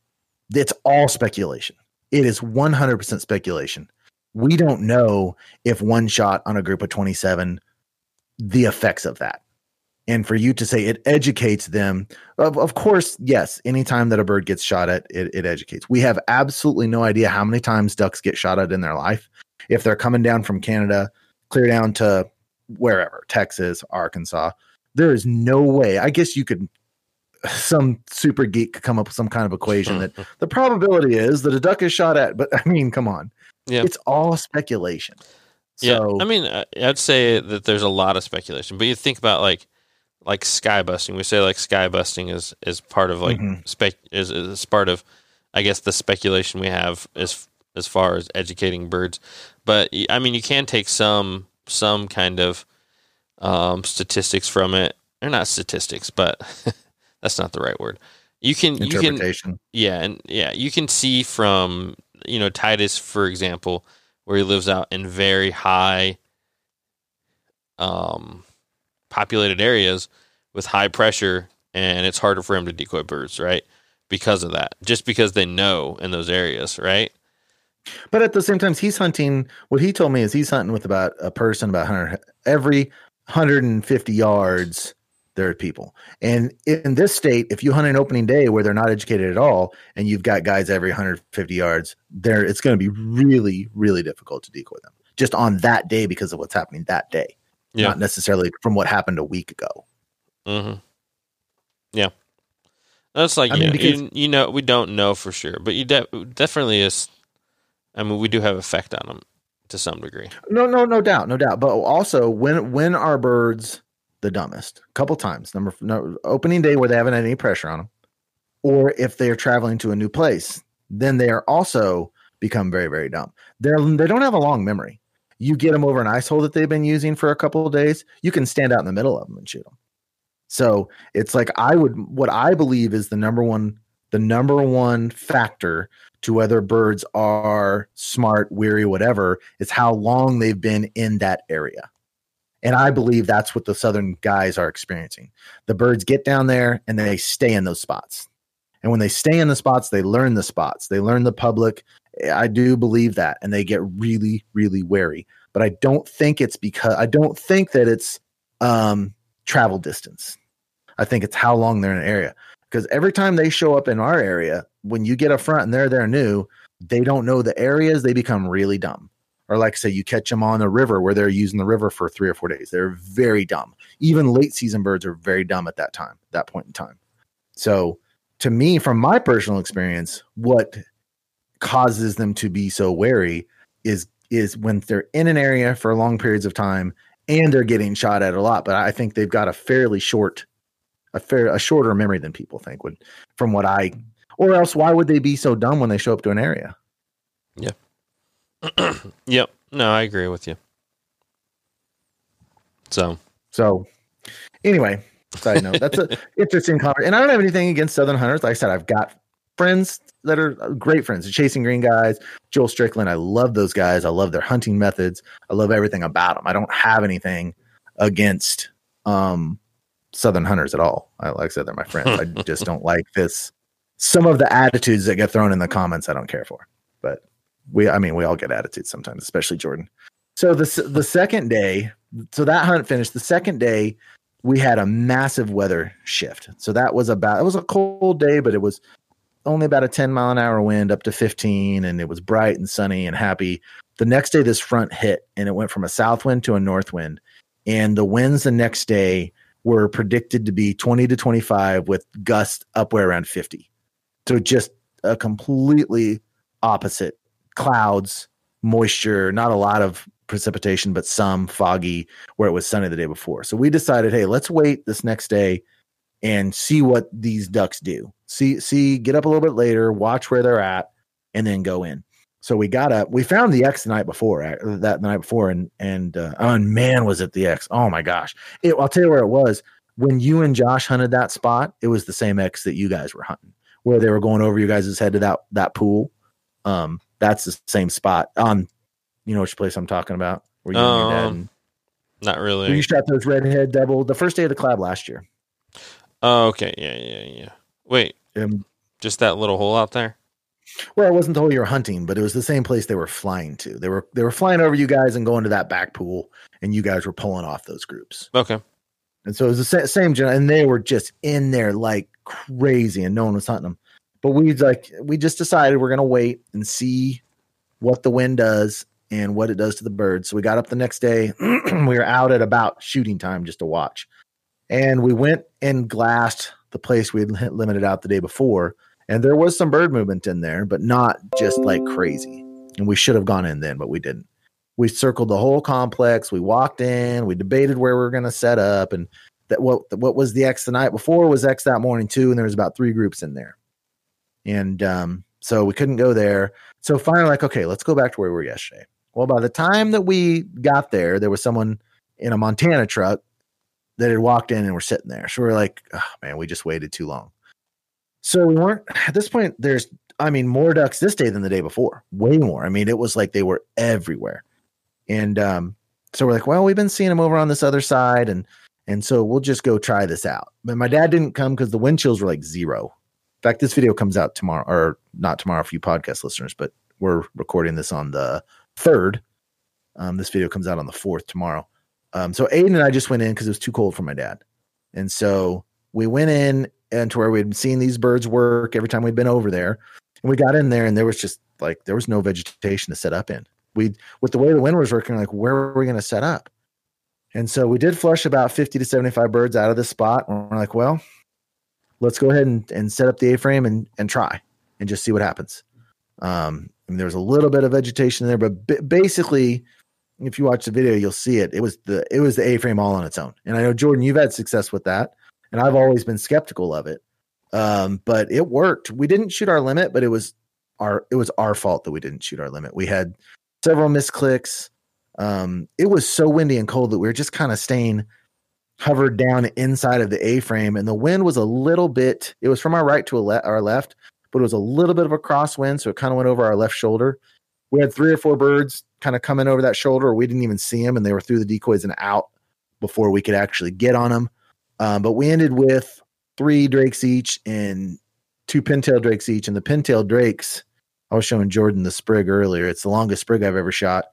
It's all speculation. It is 100% speculation. We don't know if one shot on a group of 27, the effects of that. And for you to say it educates them, of, of course, yes, anytime that a bird gets shot at, it, it educates. We have absolutely no idea how many times ducks get shot at in their life. If they're coming down from Canada, clear down to wherever, Texas, Arkansas, there is no way. I guess you could some super geek could come up with some kind of equation that the probability is that a duck is shot at, but I mean, come on. Yeah. It's all speculation. yeah I mean I'd say that there's a lot of speculation, but you think about like like sky busting. We say like sky busting is is part of like Mhm. spec is is part of I guess the speculation we have as as far as educating birds. But I mean you can take some some kind of um, statistics from it. They're not statistics, but that's not the right word. You can you can interpretation. yeah, and yeah, you can see from you know Titus, for example, where he lives out in very high, um, populated areas with high pressure, and it's harder for him to decoy birds, right? Because of that, just because they know in those areas, right? But at the same time, he's hunting. What he told me is he's hunting with about a person about 100 every 150 yards. There are people, and in this state, if you hunt an opening day where they're not educated at all, and you've got guys every 150 yards, there it's going to be really, really difficult to decoy them just on that day because of what's happening that day, Yeah. not necessarily from what happened a week ago. Mm-hmm. Yeah, that's like I mean, because- you, you know we don't know for sure, but you de- definitely is. I mean, we do have effect on them to some degree. No, no, no doubt, no doubt. But also, when when are birds the dumbest? A couple times. Number no, opening day where they haven't had any pressure on them, or if they are traveling to a new place, then they are also become very very dumb. They're they don't have a long memory. You get them over an ice hole that they've been using for a couple of days, you can stand out in the middle of them and shoot them. So it's like I would what I believe is the number one the number one factor to whether birds are smart, weary, whatever, It's how long they've been in that area. And I believe that's what the southern guys are experiencing. The birds get down there and they stay in those spots. And when they stay in the spots, they learn the spots. They learn the public I do believe that, and they get really, really wary. But I don't think it's because I don't think that it's um, travel distance. I think it's how long they're in an area. Because every time they show up in our area, when you get up front and they're there new, they don't know the areas. They become really dumb. Or like say you catch them on a river where they're using the river for three or four days. They're very dumb. Even late season birds are very dumb at that time, that point in time. So to me, from my personal experience, what causes them to be so wary is is when they're in an area for long periods of time and they're getting shot at a lot. But I think they've got a fairly short, a fair, a shorter memory than people think would, from what I, or else why would they be so dumb when they show up to an area? Yeah. yep. No, I agree with you. So, so anyway, side note, that's a interesting conversation. And I don't have anything against Southern Hunters. Like I said, I've got friends that are great friends, the Chasing Green guys, Joel Strickland. I love those guys. I love their hunting methods. I love everything about them. I don't have anything against um, Southern Hunters at all. I, like I said, they're my friends. I just don't like this. Some of the attitudes that get thrown in the comments, I don't care for. But we, I mean, we all get attitudes sometimes, especially Jordan. So the the second day, so that hunt finished. The second day, we had a massive weather shift. So that was about it was a cold day, but it was only about a 10 mile an hour wind up to 15 and it was bright and sunny and happy the next day this front hit and it went from a south wind to a north wind and the winds the next day were predicted to be 20 to 25 with gusts upward around 50 so just a completely opposite clouds moisture not a lot of precipitation but some foggy where it was sunny the day before so we decided hey let's wait this next day and see what these ducks do. See, see, get up a little bit later, watch where they're at, and then go in. So we got up. We found the X the night before, that the night before, and and uh, oh man, was it the X? Oh my gosh! It, I'll tell you where it was. When you and Josh hunted that spot, it was the same X that you guys were hunting, where they were going over you guys' head to that that pool. Um, that's the same spot. on, you know which place I'm talking about? Where you um, not really. You shot those redhead double the first day of the collab last year. Oh, okay. Yeah, yeah, yeah. Wait, um, just that little hole out there? Well, it wasn't the hole you were hunting, but it was the same place they were flying to. They were they were flying over you guys and going to that back pool, and you guys were pulling off those groups. Okay. And so it was the same, gen, and they were just in there like crazy, and no one was hunting them. But we like we just decided we're gonna wait and see what the wind does and what it does to the birds. So we got up the next day. we were out at about shooting time just to watch. And we went and glassed the place we had limited out the day before. And there was some bird movement in there, but not just like crazy. And we should have gone in then, but we didn't. We circled the whole complex. We walked in. We debated where we were going to set up, and that what what was the X the night before was X that morning too. And there was about three groups in there, and um, so we couldn't go there. So finally, like, okay, let's go back to where we were yesterday. Well, by the time that we got there, there was someone in a Montana truck that had walked in and were sitting there. So we are like, oh, man, we just waited too long. So we weren't at this point. There's, I mean, more ducks this day than the day before. Way more. I mean, it was like they were everywhere. And um, so we're like, well, we've been seeing them over on this other side, and and so we'll just go try this out. But my dad didn't come because the wind chills were like zero. In fact, this video comes out tomorrow, or not tomorrow for you podcast listeners, but we're recording this on the third. Um, this video comes out on the fourth tomorrow. Um, so Aiden and I just went in because it was too cold for my dad. And so we went in and to where we'd seen these birds work every time we'd been over there. And we got in there and there was just like there was no vegetation to set up in. We with the way the wind was working, like where were we going to set up? And so we did flush about 50 to 75 birds out of this spot. And we're like, well, let's go ahead and, and set up the A-frame and, and try and just see what happens. Um, I there was a little bit of vegetation there, but b- basically if you watch the video, you'll see it. It was the it was the A frame all on its own. And I know Jordan, you've had success with that, and I've always been skeptical of it. Um, but it worked. We didn't shoot our limit, but it was our it was our fault that we didn't shoot our limit. We had several misclicks. Um, it was so windy and cold that we were just kind of staying hovered down inside of the A frame, and the wind was a little bit. It was from our right to le- our left, but it was a little bit of a crosswind, so it kind of went over our left shoulder. We had three or four birds kind of coming over that shoulder. We didn't even see them, and they were through the decoys and out before we could actually get on them. Um, but we ended with three drakes each and two pintail drakes each. And the pintail drakes, I was showing Jordan the sprig earlier. It's the longest sprig I've ever shot,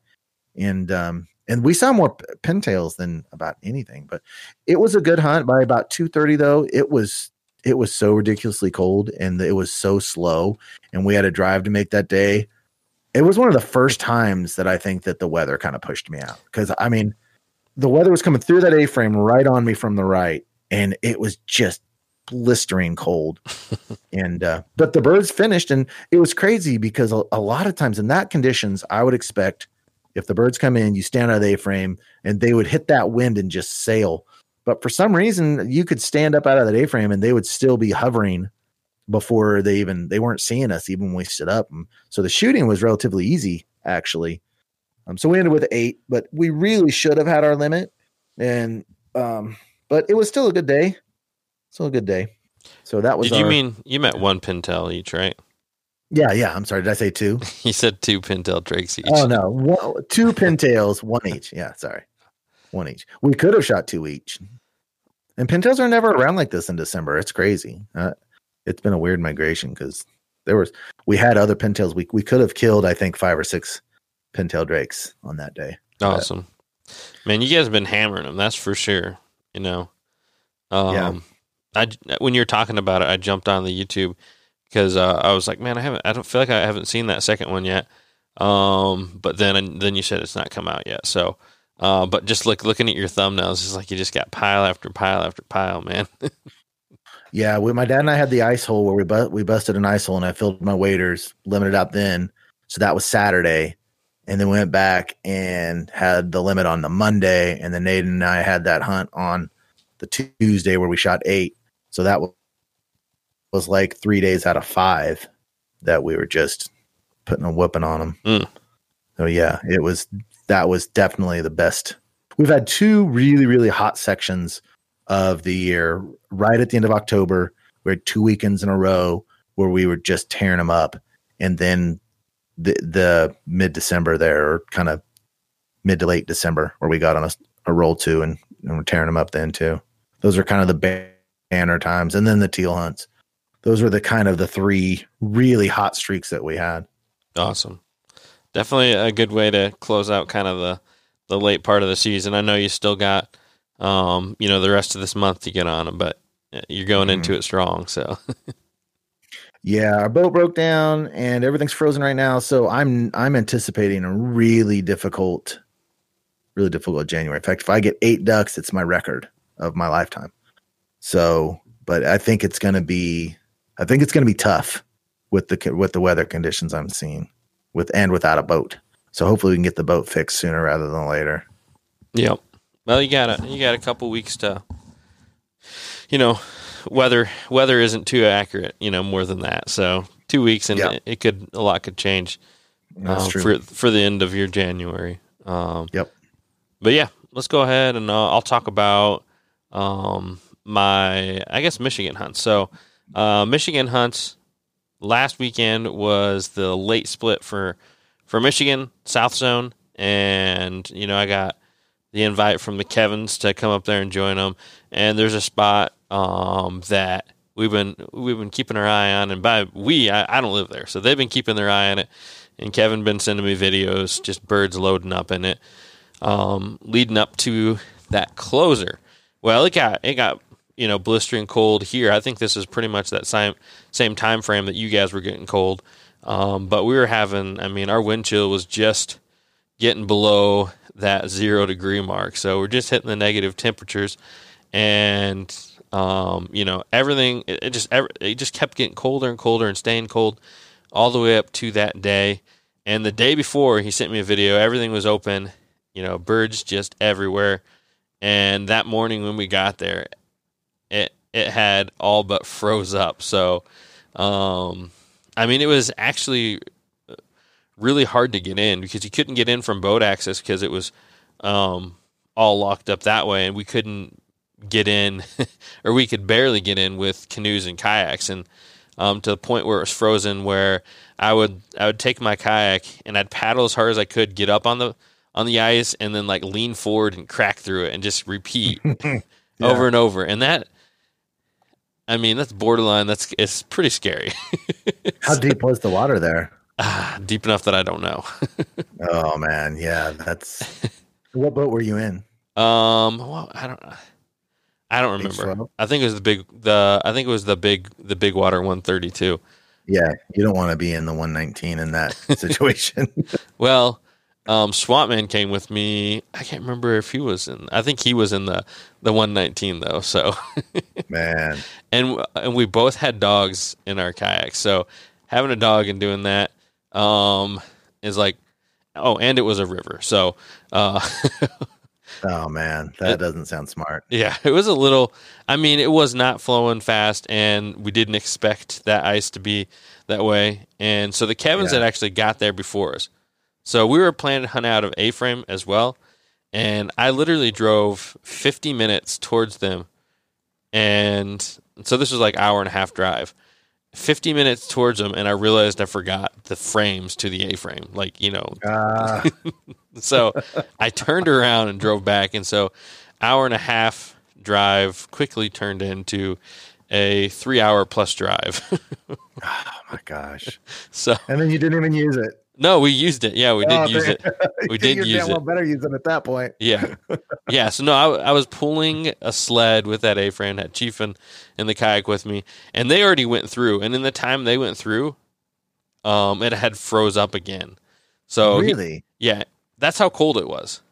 and um, and we saw more pintails than about anything. But it was a good hunt. By about two thirty, though, it was it was so ridiculously cold and it was so slow, and we had a drive to make that day. It was one of the first times that I think that the weather kind of pushed me out because I mean, the weather was coming through that A frame right on me from the right, and it was just blistering cold. and uh, but the birds finished, and it was crazy because a, a lot of times in that conditions, I would expect if the birds come in, you stand out of the A frame, and they would hit that wind and just sail. But for some reason, you could stand up out of that A frame, and they would still be hovering before they even they weren't seeing us even when we stood up. And so the shooting was relatively easy actually. Um, so we ended with eight, but we really should have had our limit. And um, but it was still a good day. Still a good day. So that was. Did you mean you meant one pintail each, right? Yeah, yeah. I'm sorry. Did I say two? You said two pintail drakes each. Oh no, one, two pintails, one each. Yeah, sorry, one each. We could have shot two each. And pintails are never around like this in December. It's crazy. Uh, it's been a weird migration because there was we had other pintails. We we could have killed I think five or six pintail drakes on that day. Awesome. Man, you guys have been hammering them. That's for sure. You know, um, Yeah. I when you were talking about it, I jumped on the YouTube because uh, I was like, man, I haven't. I don't feel like I haven't seen that second one yet. Um, but then then you said it's not come out yet. So, uh, but just look looking at your thumbnails, it's like you just got pile after pile after pile, man. Yeah, we, my dad and I had the ice hole where we bu- we busted an ice hole, and I filled my waders, limited out then. So that was Saturday, and then we went back and had the limit on the Monday, and then Nate and I had that hunt on the Tuesday where we shot eight. So that was was like three days out of five that we were just putting a whooping on them. Mm. So yeah, it was that was definitely the best. We've had two really really hot sections of the year right at the end of October. We had two weekends in a row where we were just tearing them up, and then the the mid December there, or kind of mid to late December, where we got on a, a roll too, and, and we're tearing them up then too. Those are kind of the banner times, and then the teal hunts. Those were the kind of the three really hot streaks that we had. Awesome. Definitely a good way to close out kind of the, the late part of the season. I know you still got, um, you know, the rest of this month to get on them, but you're going into it strong. So Yeah, our boat broke down and everything's frozen right now. So I'm I'm anticipating a really difficult, really difficult January. In fact, if I get eight ducks, it's my record of my lifetime. So, but I think it's gonna be, I think it's gonna be tough with the with the weather conditions I'm seeing, with and without a boat. So hopefully we can get the boat fixed sooner rather than later. Yep. Well, you got a you got a couple weeks to, you know, weather weather isn't too accurate. You know, more than that. So two weeks and Yeah. it, it could a lot could change um, for for the end of your January. Um, Yep. But yeah, let's go ahead and uh, I'll talk about um, my I guess Michigan hunts. So uh, Michigan hunts last weekend was the late split for for Michigan South Zone, and you know I got the invite from the Kevins to come up there and join them. And there's a spot um, that we've been we've been keeping our eye on, and by we I, I don't live there, so they've been keeping their eye on it. And Kevin been sending me videos, just birds loading up in it, um, leading up to that closer. Well, it got it got you know blistering cold here. I think this is pretty much that same same time frame that you guys were getting cold. Um, but we were having, I mean, our wind chill was just getting below that zero degree mark. So we're just hitting the negative temperatures, and um, you know everything. It, it just it just kept getting colder and colder and staying cold all the way up to that day. And the day before, he sent me a video. Everything was open, you know, birds just everywhere. And that morning when we got there, it it had all but froze up. So, um, I mean, it was actually really hard to get in because you couldn't get in from boat access because it was um, all locked up that way, and we couldn't get in, or we could barely get in with canoes and kayaks, and um, to the point where it was frozen. Where I would I would take my kayak and I'd paddle as hard as I could, get up on the on the ice, and then like lean forward and crack through it, and just repeat over and over, and that. I mean, that's borderline. That's it's pretty scary. How deep was the water there? Ah, deep enough that I don't know. oh man, yeah, that's. what boat were you in? Um, well, I don't. I don't remember. I think it was the big. The I think it was the big. The big water one thirty two. Yeah, you don't want to be in the 119 in that situation. Well, um, Swampman came with me. I can't remember if he was in. I think he was in the the one nineteen though. So, man, and and we both had dogs in our kayaks. So having a dog and doing that um, is like, oh, and it was a river. So, uh, oh man, that doesn't sound smart. Yeah, it was a little. I mean, it was not flowing fast, and we didn't expect that ice to be that way. And so the Kevins Yeah. had actually got there before us. So we were planning to hunt out of A frame as well. And I literally drove 50 minutes towards them. And so this was like hour and a half drive. 50 minutes towards them, and I realized I forgot the frames to the A frame. Like, you know, Uh, so I turned around and drove back, and so hour and a half drive quickly turned into a three hour plus drive. oh my gosh! so And then you didn't even use it. No, we used it. Yeah, we did Oh, use it. We did You're use damn well it. better use it at that point. Yeah, yeah. So no, I, I was pulling a sled with that A frame, had Chief in, in the kayak with me, and they already went through. And in the time they went through, um, it had froze up again. So he- really? Yeah, that's how cold it was.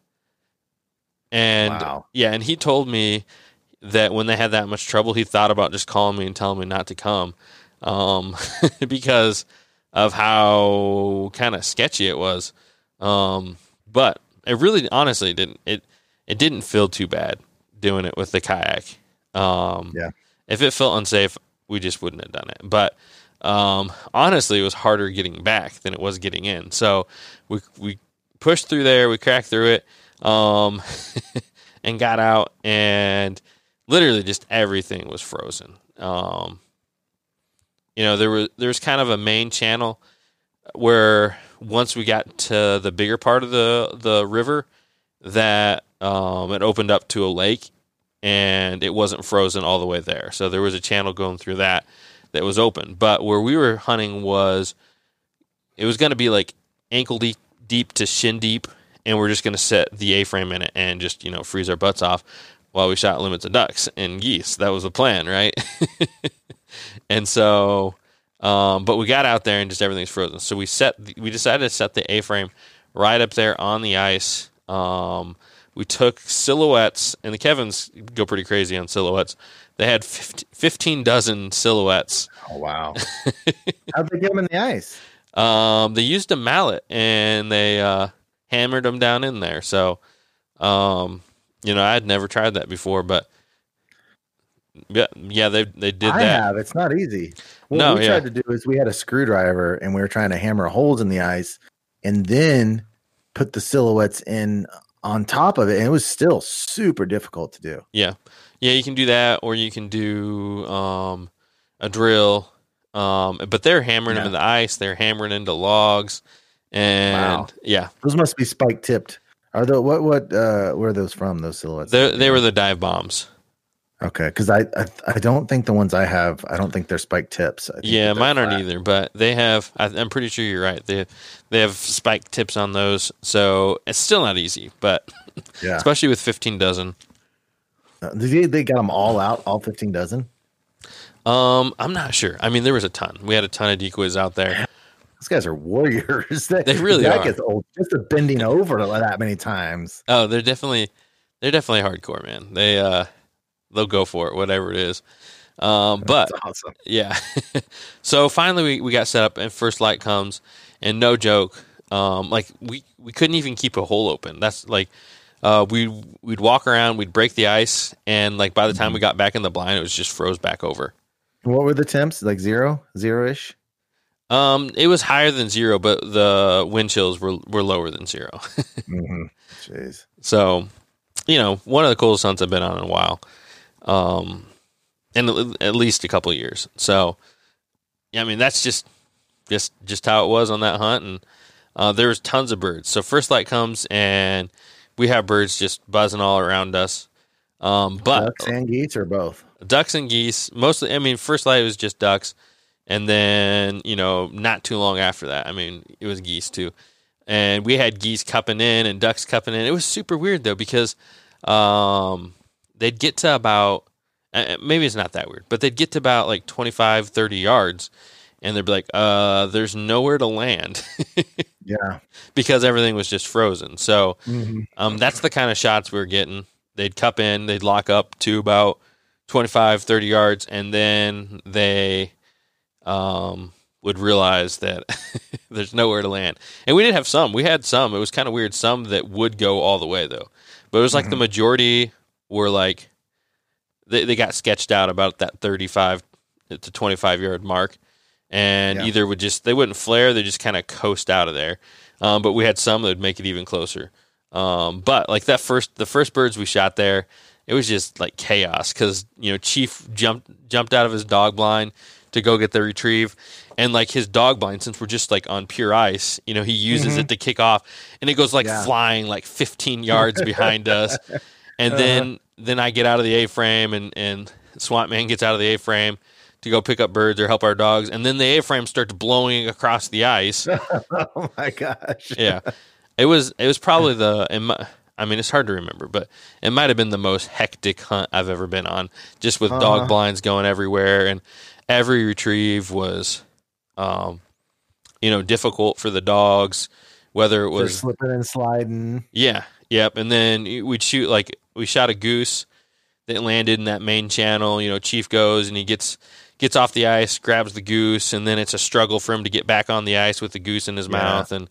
And Wow. yeah, and he told me that when they had that much trouble, he thought about just calling me and telling me not to come, um, because of how kind of sketchy it was. Um, but it really, honestly, didn't it? It didn't feel too bad doing it with the kayak. Um, Yeah. If it felt unsafe, we just wouldn't have done it. But um, honestly, it was harder getting back than it was getting in. So we we pushed through there, we cracked through it, um, and got out, and literally just everything was frozen. Um, you know, there was there was kind of a main channel where once we got to the bigger part of the the river, that um, it opened up to a lake, and it wasn't frozen all the way there. So there was a channel going through that that was open. But where we were hunting was it was going to be like ankle deep, deep to shin deep, and we're just going to set the A frame in it and just you know freeze our butts off while we shot limits of ducks and geese. That was the plan, right? and so, um, but we got out there and just everything's frozen. So we set, we decided to set the A frame right up there on the ice. Um, we took silhouettes, and the Kevins go pretty crazy on silhouettes. They had 15, 15 dozen silhouettes. Oh wow! How'd they get them in the ice? Um, they used a mallet and they uh, hammered them down in there. So, um, you know, I had never tried that before, but yeah, yeah, they they did I that. have. It's not easy. What No, we yeah. tried to do is we had a screwdriver and we were trying to hammer holes in the ice and then put the silhouettes in on top of it, and it was still super difficult to do. Yeah, yeah, you can do that, or you can do um, a drill. Um, but they're hammering them in the ice. They're hammering into logs, and Wow. yeah, Those must be spike tipped. Are the what what uh where are those from? Those silhouettes? they they were the dive bombs. Okay. Because I, I I don't think the ones I have. I don't think they're spike tips. I think Yeah, mine aren't flat. either, but they have. I, I'm pretty sure you're right. They they have spike tips on those, so it's still not easy. But Yeah. especially with 15 dozen. Uh, they they got them all out, all fifteen dozen. Um, I'm not sure. I mean, there was a ton. We had a ton of decoys out there. These guys are warriors. That, They really that are. gets old just bending over that many times. Oh, they're definitely they're definitely hardcore, man. They uh they'll go for it, whatever it is. Um, but awesome. yeah. so finally we, we got set up and first light comes and no joke, um, like we, we couldn't even keep a hole open. That's like uh, we we'd walk around, we'd break the ice, and like by the time we got back in the blind, it was just froze back over. What were the temps? Like zero, zero ish. Um, it was higher than zero, but the wind chills were were lower than zero. mm-hmm. Jeez. So, you know, one of the coolest hunts I've been on in a while, um, and at- least a couple years. So, yeah, I mean, that's just just just how it was on that hunt, and uh, there was tons of birds. So first light comes, and we have birds just buzzing all around us. Um, but Ducks and geese or both? ducks and geese mostly. I mean, first light was just ducks, and then you know not too long after that, I mean it was geese too, and we had geese cupping in and ducks cupping in. It was super weird though because um, they'd get to about maybe it's not that weird, but they'd get to about like 25, 30 yards, and they'd be like, "Uh, there's nowhere to land." Yeah. because everything was just frozen. So Mm-hmm. um, that's the kind of shots we were getting. They'd cup in, they'd lock up to about 25, 30 yards, and then they um, would realize that there's nowhere to land. And we did have some. We had some. It was kind of weird. Some that would go all the way, though. But it was like the majority were like, they, they got sketched out about that 35 to 25 yard mark. And Yeah. either would just, they wouldn't flare, they just kind of coast out of there. Um, but we had some that would make it even closer. Um, but like that first, the first birds we shot there, it was just like chaos because you know Chief jumped jumped out of his dog blind to go get the retrieve, and like his dog blind since we're just like on pure ice, you know he uses it to kick off, and it goes like Yeah. flying like 15 yards behind us, and then then I get out of the A frame and and Swamp Man gets out of the A frame to go pick up birds or help our dogs, and then the A frame starts blowing across the ice Oh my gosh. yeah, it was it was probably the. Mi- I mean, it's hard to remember, but it might have been the most hectic hunt I've ever been on. Just with Uh-huh. dog blinds going everywhere, and every retrieve was, um, you know, difficult for the dogs. Whether it They're was slipping and sliding. yeah, yep. And then we'd shoot like we shot a goose that landed in that main channel. You know, Chief goes and he gets gets off the ice, grabs the goose, and then it's a struggle for him to get back on the ice with the goose in his Yeah. mouth. And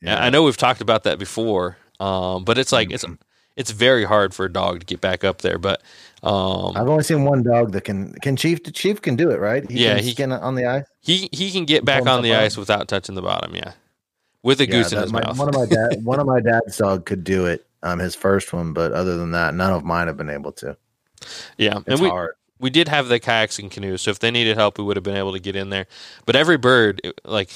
Yeah. I know we've talked about that before, um, but it's like it's Mm-hmm. it's very hard for a dog to get back up there. But um, I've only seen one dog that can can Chief Chief can do it, right? He Yeah, can he- it on the ice. he he can get back on the ice without touching the bottom. Yeah, with a Yeah, goose in his my- mouth. One of my dad one of my dad's dog could do it. Um, his first one, but other than that, none of mine have been able to. yeah, It's and we hard. we did have the kayaks and canoes, so if they needed help, we would have been able to get in there. But every bird, it- like,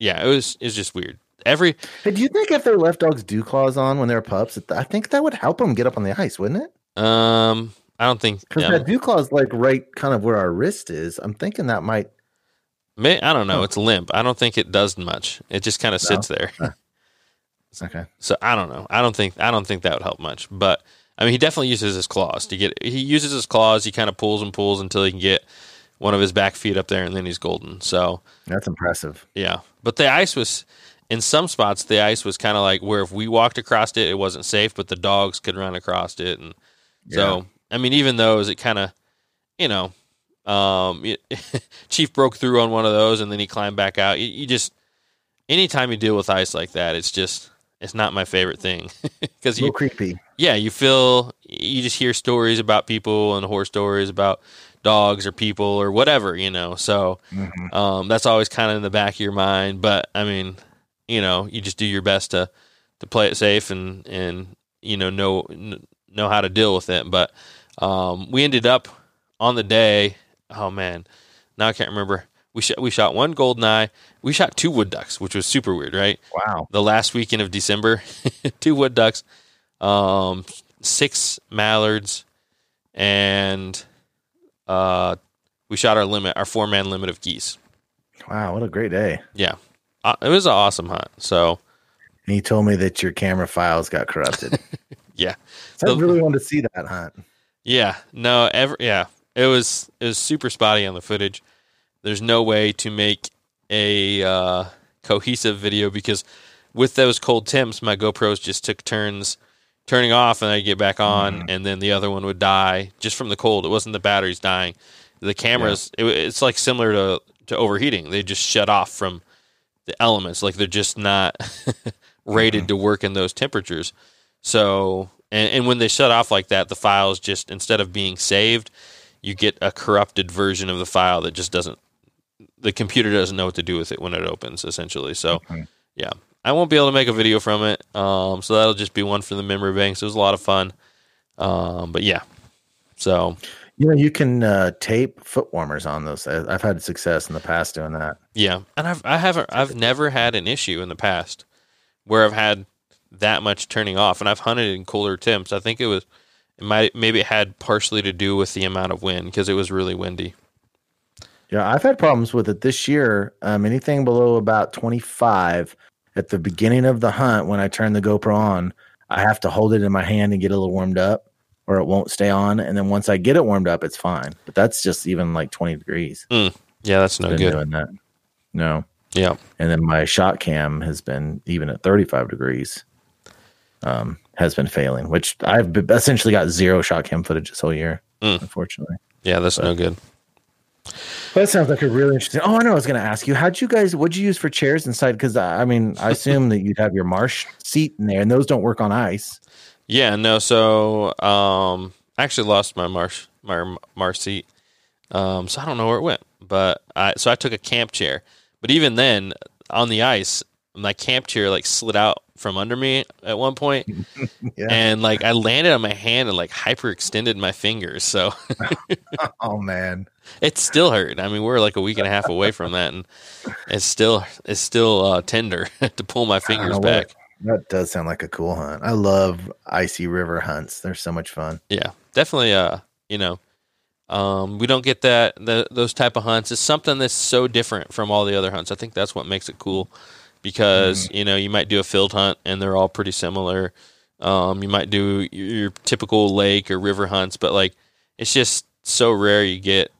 yeah, it was it's just weird. Every Hey, do you think if they left dogs dew claws on when they're pups, I think that would help them get up on the ice, wouldn't it? um, I don't think Because yeah, that dew claw is like right kind of where our wrist is. I'm thinking that might. may, I don't know. It's limp. I don't think it does much. It just kind of No? sits there. Okay. So I don't know. I don't think I don't think that would help much. But I mean, he definitely uses his claws to get. He uses his claws. He kind of pulls and pulls until he can get one of his back feet up there, and then he's golden. So That's impressive. yeah. But the ice was in some spots. The ice was kind of like where if we walked across it, it wasn't safe, but the dogs could run across it, and so I mean, even those, it kind of, you know, um, it- Chief broke through on one of those, and then he climbed back out. You, you just anytime you deal with ice like that, it's just it's not my favorite thing because you creepy. yeah you feel you just hear stories about people and horror stories about dogs or people or whatever you know so Mhm. um, that's always kind of in the back of your mind but i mean you know you just do your best to to play it safe and and you know know know how to deal with it but um, we ended up on the day oh man now i can't remember we shot we shot one golden eye we shot two wood ducks which was super weird right Wow. the last weekend of December, two wood ducks, um, six mallards, and uh, we shot our limit, our four man limit of geese. Wow. What a great day. Yeah, uh, it was an awesome hunt. So And he told me that your camera files got corrupted. yeah, I So- really wanted to see that hunt. yeah, no, ever, yeah, it was it was super spotty on the footage. There's no way to make a uh, cohesive video because with those cold temps, my GoPros just took turns turning off and I get back on, and then the other one would die just from the cold. It wasn't the batteries dying. The cameras, it, it's like similar to to overheating. They just shut off from the elements, like they're just not rated to work in those temperatures. So, and, and when they shut off like that, the files just instead of being saved, you get a corrupted version of the file that just doesn't. The computer doesn't know what to do with it when it opens, essentially. So, Mhm. yeah, I won't be able to make a video from it. Um, so that'll just be one for the memory banks. It was a lot of fun. Um, but yeah, so You know, you can uh, tape foot warmers on those. I've had success in the past doing that. Yeah, and I've I haven't I've never had an issue in the past where I've had that much turning off, and I've hunted in colder temps. I think it was it might maybe it had partially to do with the amount of wind because it was really windy. Yeah, I've had problems with it this year. Um, anything below about 25 at the beginning of the hunt, when I turn the GoPro on, I have to hold it in my hand and get a little warmed up, or it won't stay on. And then once I get it warmed up, it's fine. But that's just even like 20 degrees. Yeah, that's no good. doing that. No. Yeah. And then my shot cam has been even at 35 degrees, um, has been failing, which I've essentially got zero shot cam footage this whole year, Mm. unfortunately. Yeah, that's no good. That sounds like a really interesting. Oh, I know. I was going to ask you, how'd you guys? What'd you use for chairs inside? Because I mean, I assume that you'd have your marsh seat in there, and those don't work on ice. Yeah, no. So, um, I actually lost my marsh my marsh seat. Um, so I don't know where it went, but I so I took a camp chair. But even then, on the ice, my camp chair like slid out from under me at one point, Yeah. and like I landed on my hand and like hyperextended my fingers. So oh man. it still hurt. I mean, we're like a week and a half away from that, and it's still it's still uh, tender to pull my fingers back. what? That does sound like a cool hunt. I love icy river hunts. They're so much fun. Yeah, definitely. Uh, you know, um, we don't get that the, those type of hunts. It's something that's so different from all the other hunts. I think that's what makes it cool because you know you might do a field hunt and they're all pretty similar. Um, you might do your, your typical lake or river hunts, but like it's just so rare you get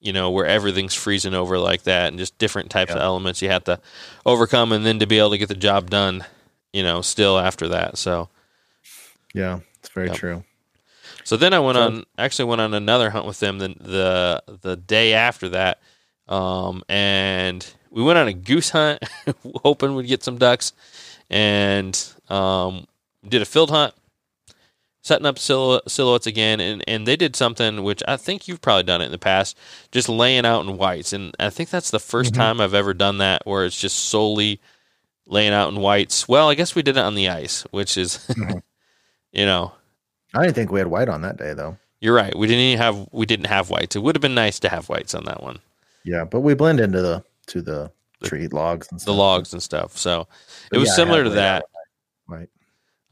you know where everything's freezing over like that and just different types of elements you have to overcome and then to be able to get the job done. You know, still after that. So Yeah, it's very true. So then I went So- on actually went on another hunt with them the the, the day after that, um, and we went on a goose hunt, hoping we'd get some ducks, and um, did a field hunt, setting up silhou- silhouettes again, and, and they did something which I think you've probably done it in the past, just laying out in whites, and I think that's the 1st Mhm. time I've ever done that where it's just solely laying out in whites. Well, I guess we did it on the ice, which is, Mhm. you know. I didn't think we had white on that day though. You're right. We didn't even have we didn't have whites. It would have been nice to have whites on that one. Yeah, but we blend into the to the tree logs and The stuff. logs and stuff. So it But was yeah, similar to that. Right.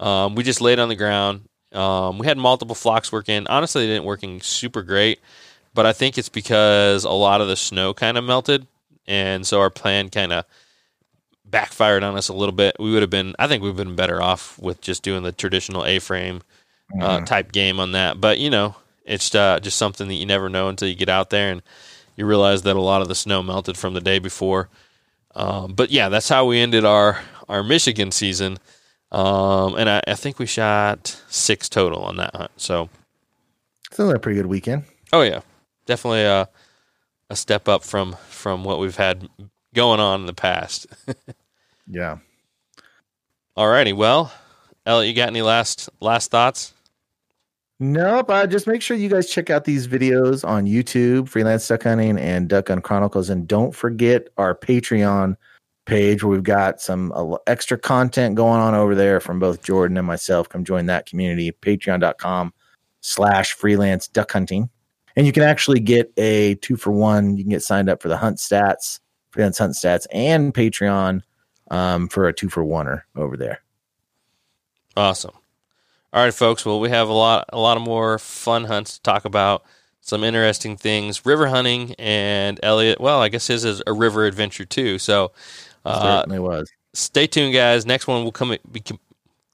Um, we just laid on the ground. Um, we had multiple flocks working. Honestly, they didn't working super great, but I think it's because a lot of the snow kind of melted, and so our plan kind of backfired on us a little bit. We would have been, I think, we've been better off with just doing the traditional A-frame uh, Mhm. type game on that. But you know, it's uh, just something that you never know until you get out there and you realize that a lot of the snow melted from the day before. Um, but yeah, that's how we ended our our Michigan season. Um, and I, I think we shot six total on that hunt. So, Still a pretty good weekend. oh yeah, definitely a a step up from from what we've had going on in the past. Yeah. All righty. well, Elliot, you got any last last thoughts? Nope. Uh, just make sure you guys check out these videos on YouTube, Freelance Duck Hunting and Duck Hunt Chronicles, and don't forget our Patreon page where we've got some uh, extra content going on over there from both Jordan and myself. Come join that community. Patreon.com slash freelance duck hunting. And you can actually get a two for one. You can get signed up for the hunt stats, freelance hunt stats, and Patreon um, for a two for oneer over there. Awesome. All right, folks. Well, we have a lot, a lot of more fun hunts to talk about. Some interesting things, river hunting, and Elliot. Well, I guess his is a river adventure too. So, uh, Certainly was. stay tuned, guys. Next one will come. Be,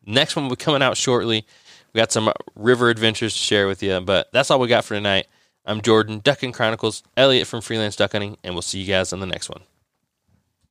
next one will be coming out shortly. We got some river adventures to share with you, but that's all we got for tonight. I'm Jordan, Duck Hunt Chronicles, Elliot from Freelance Duck Hunting, and we'll see you guys on the next one.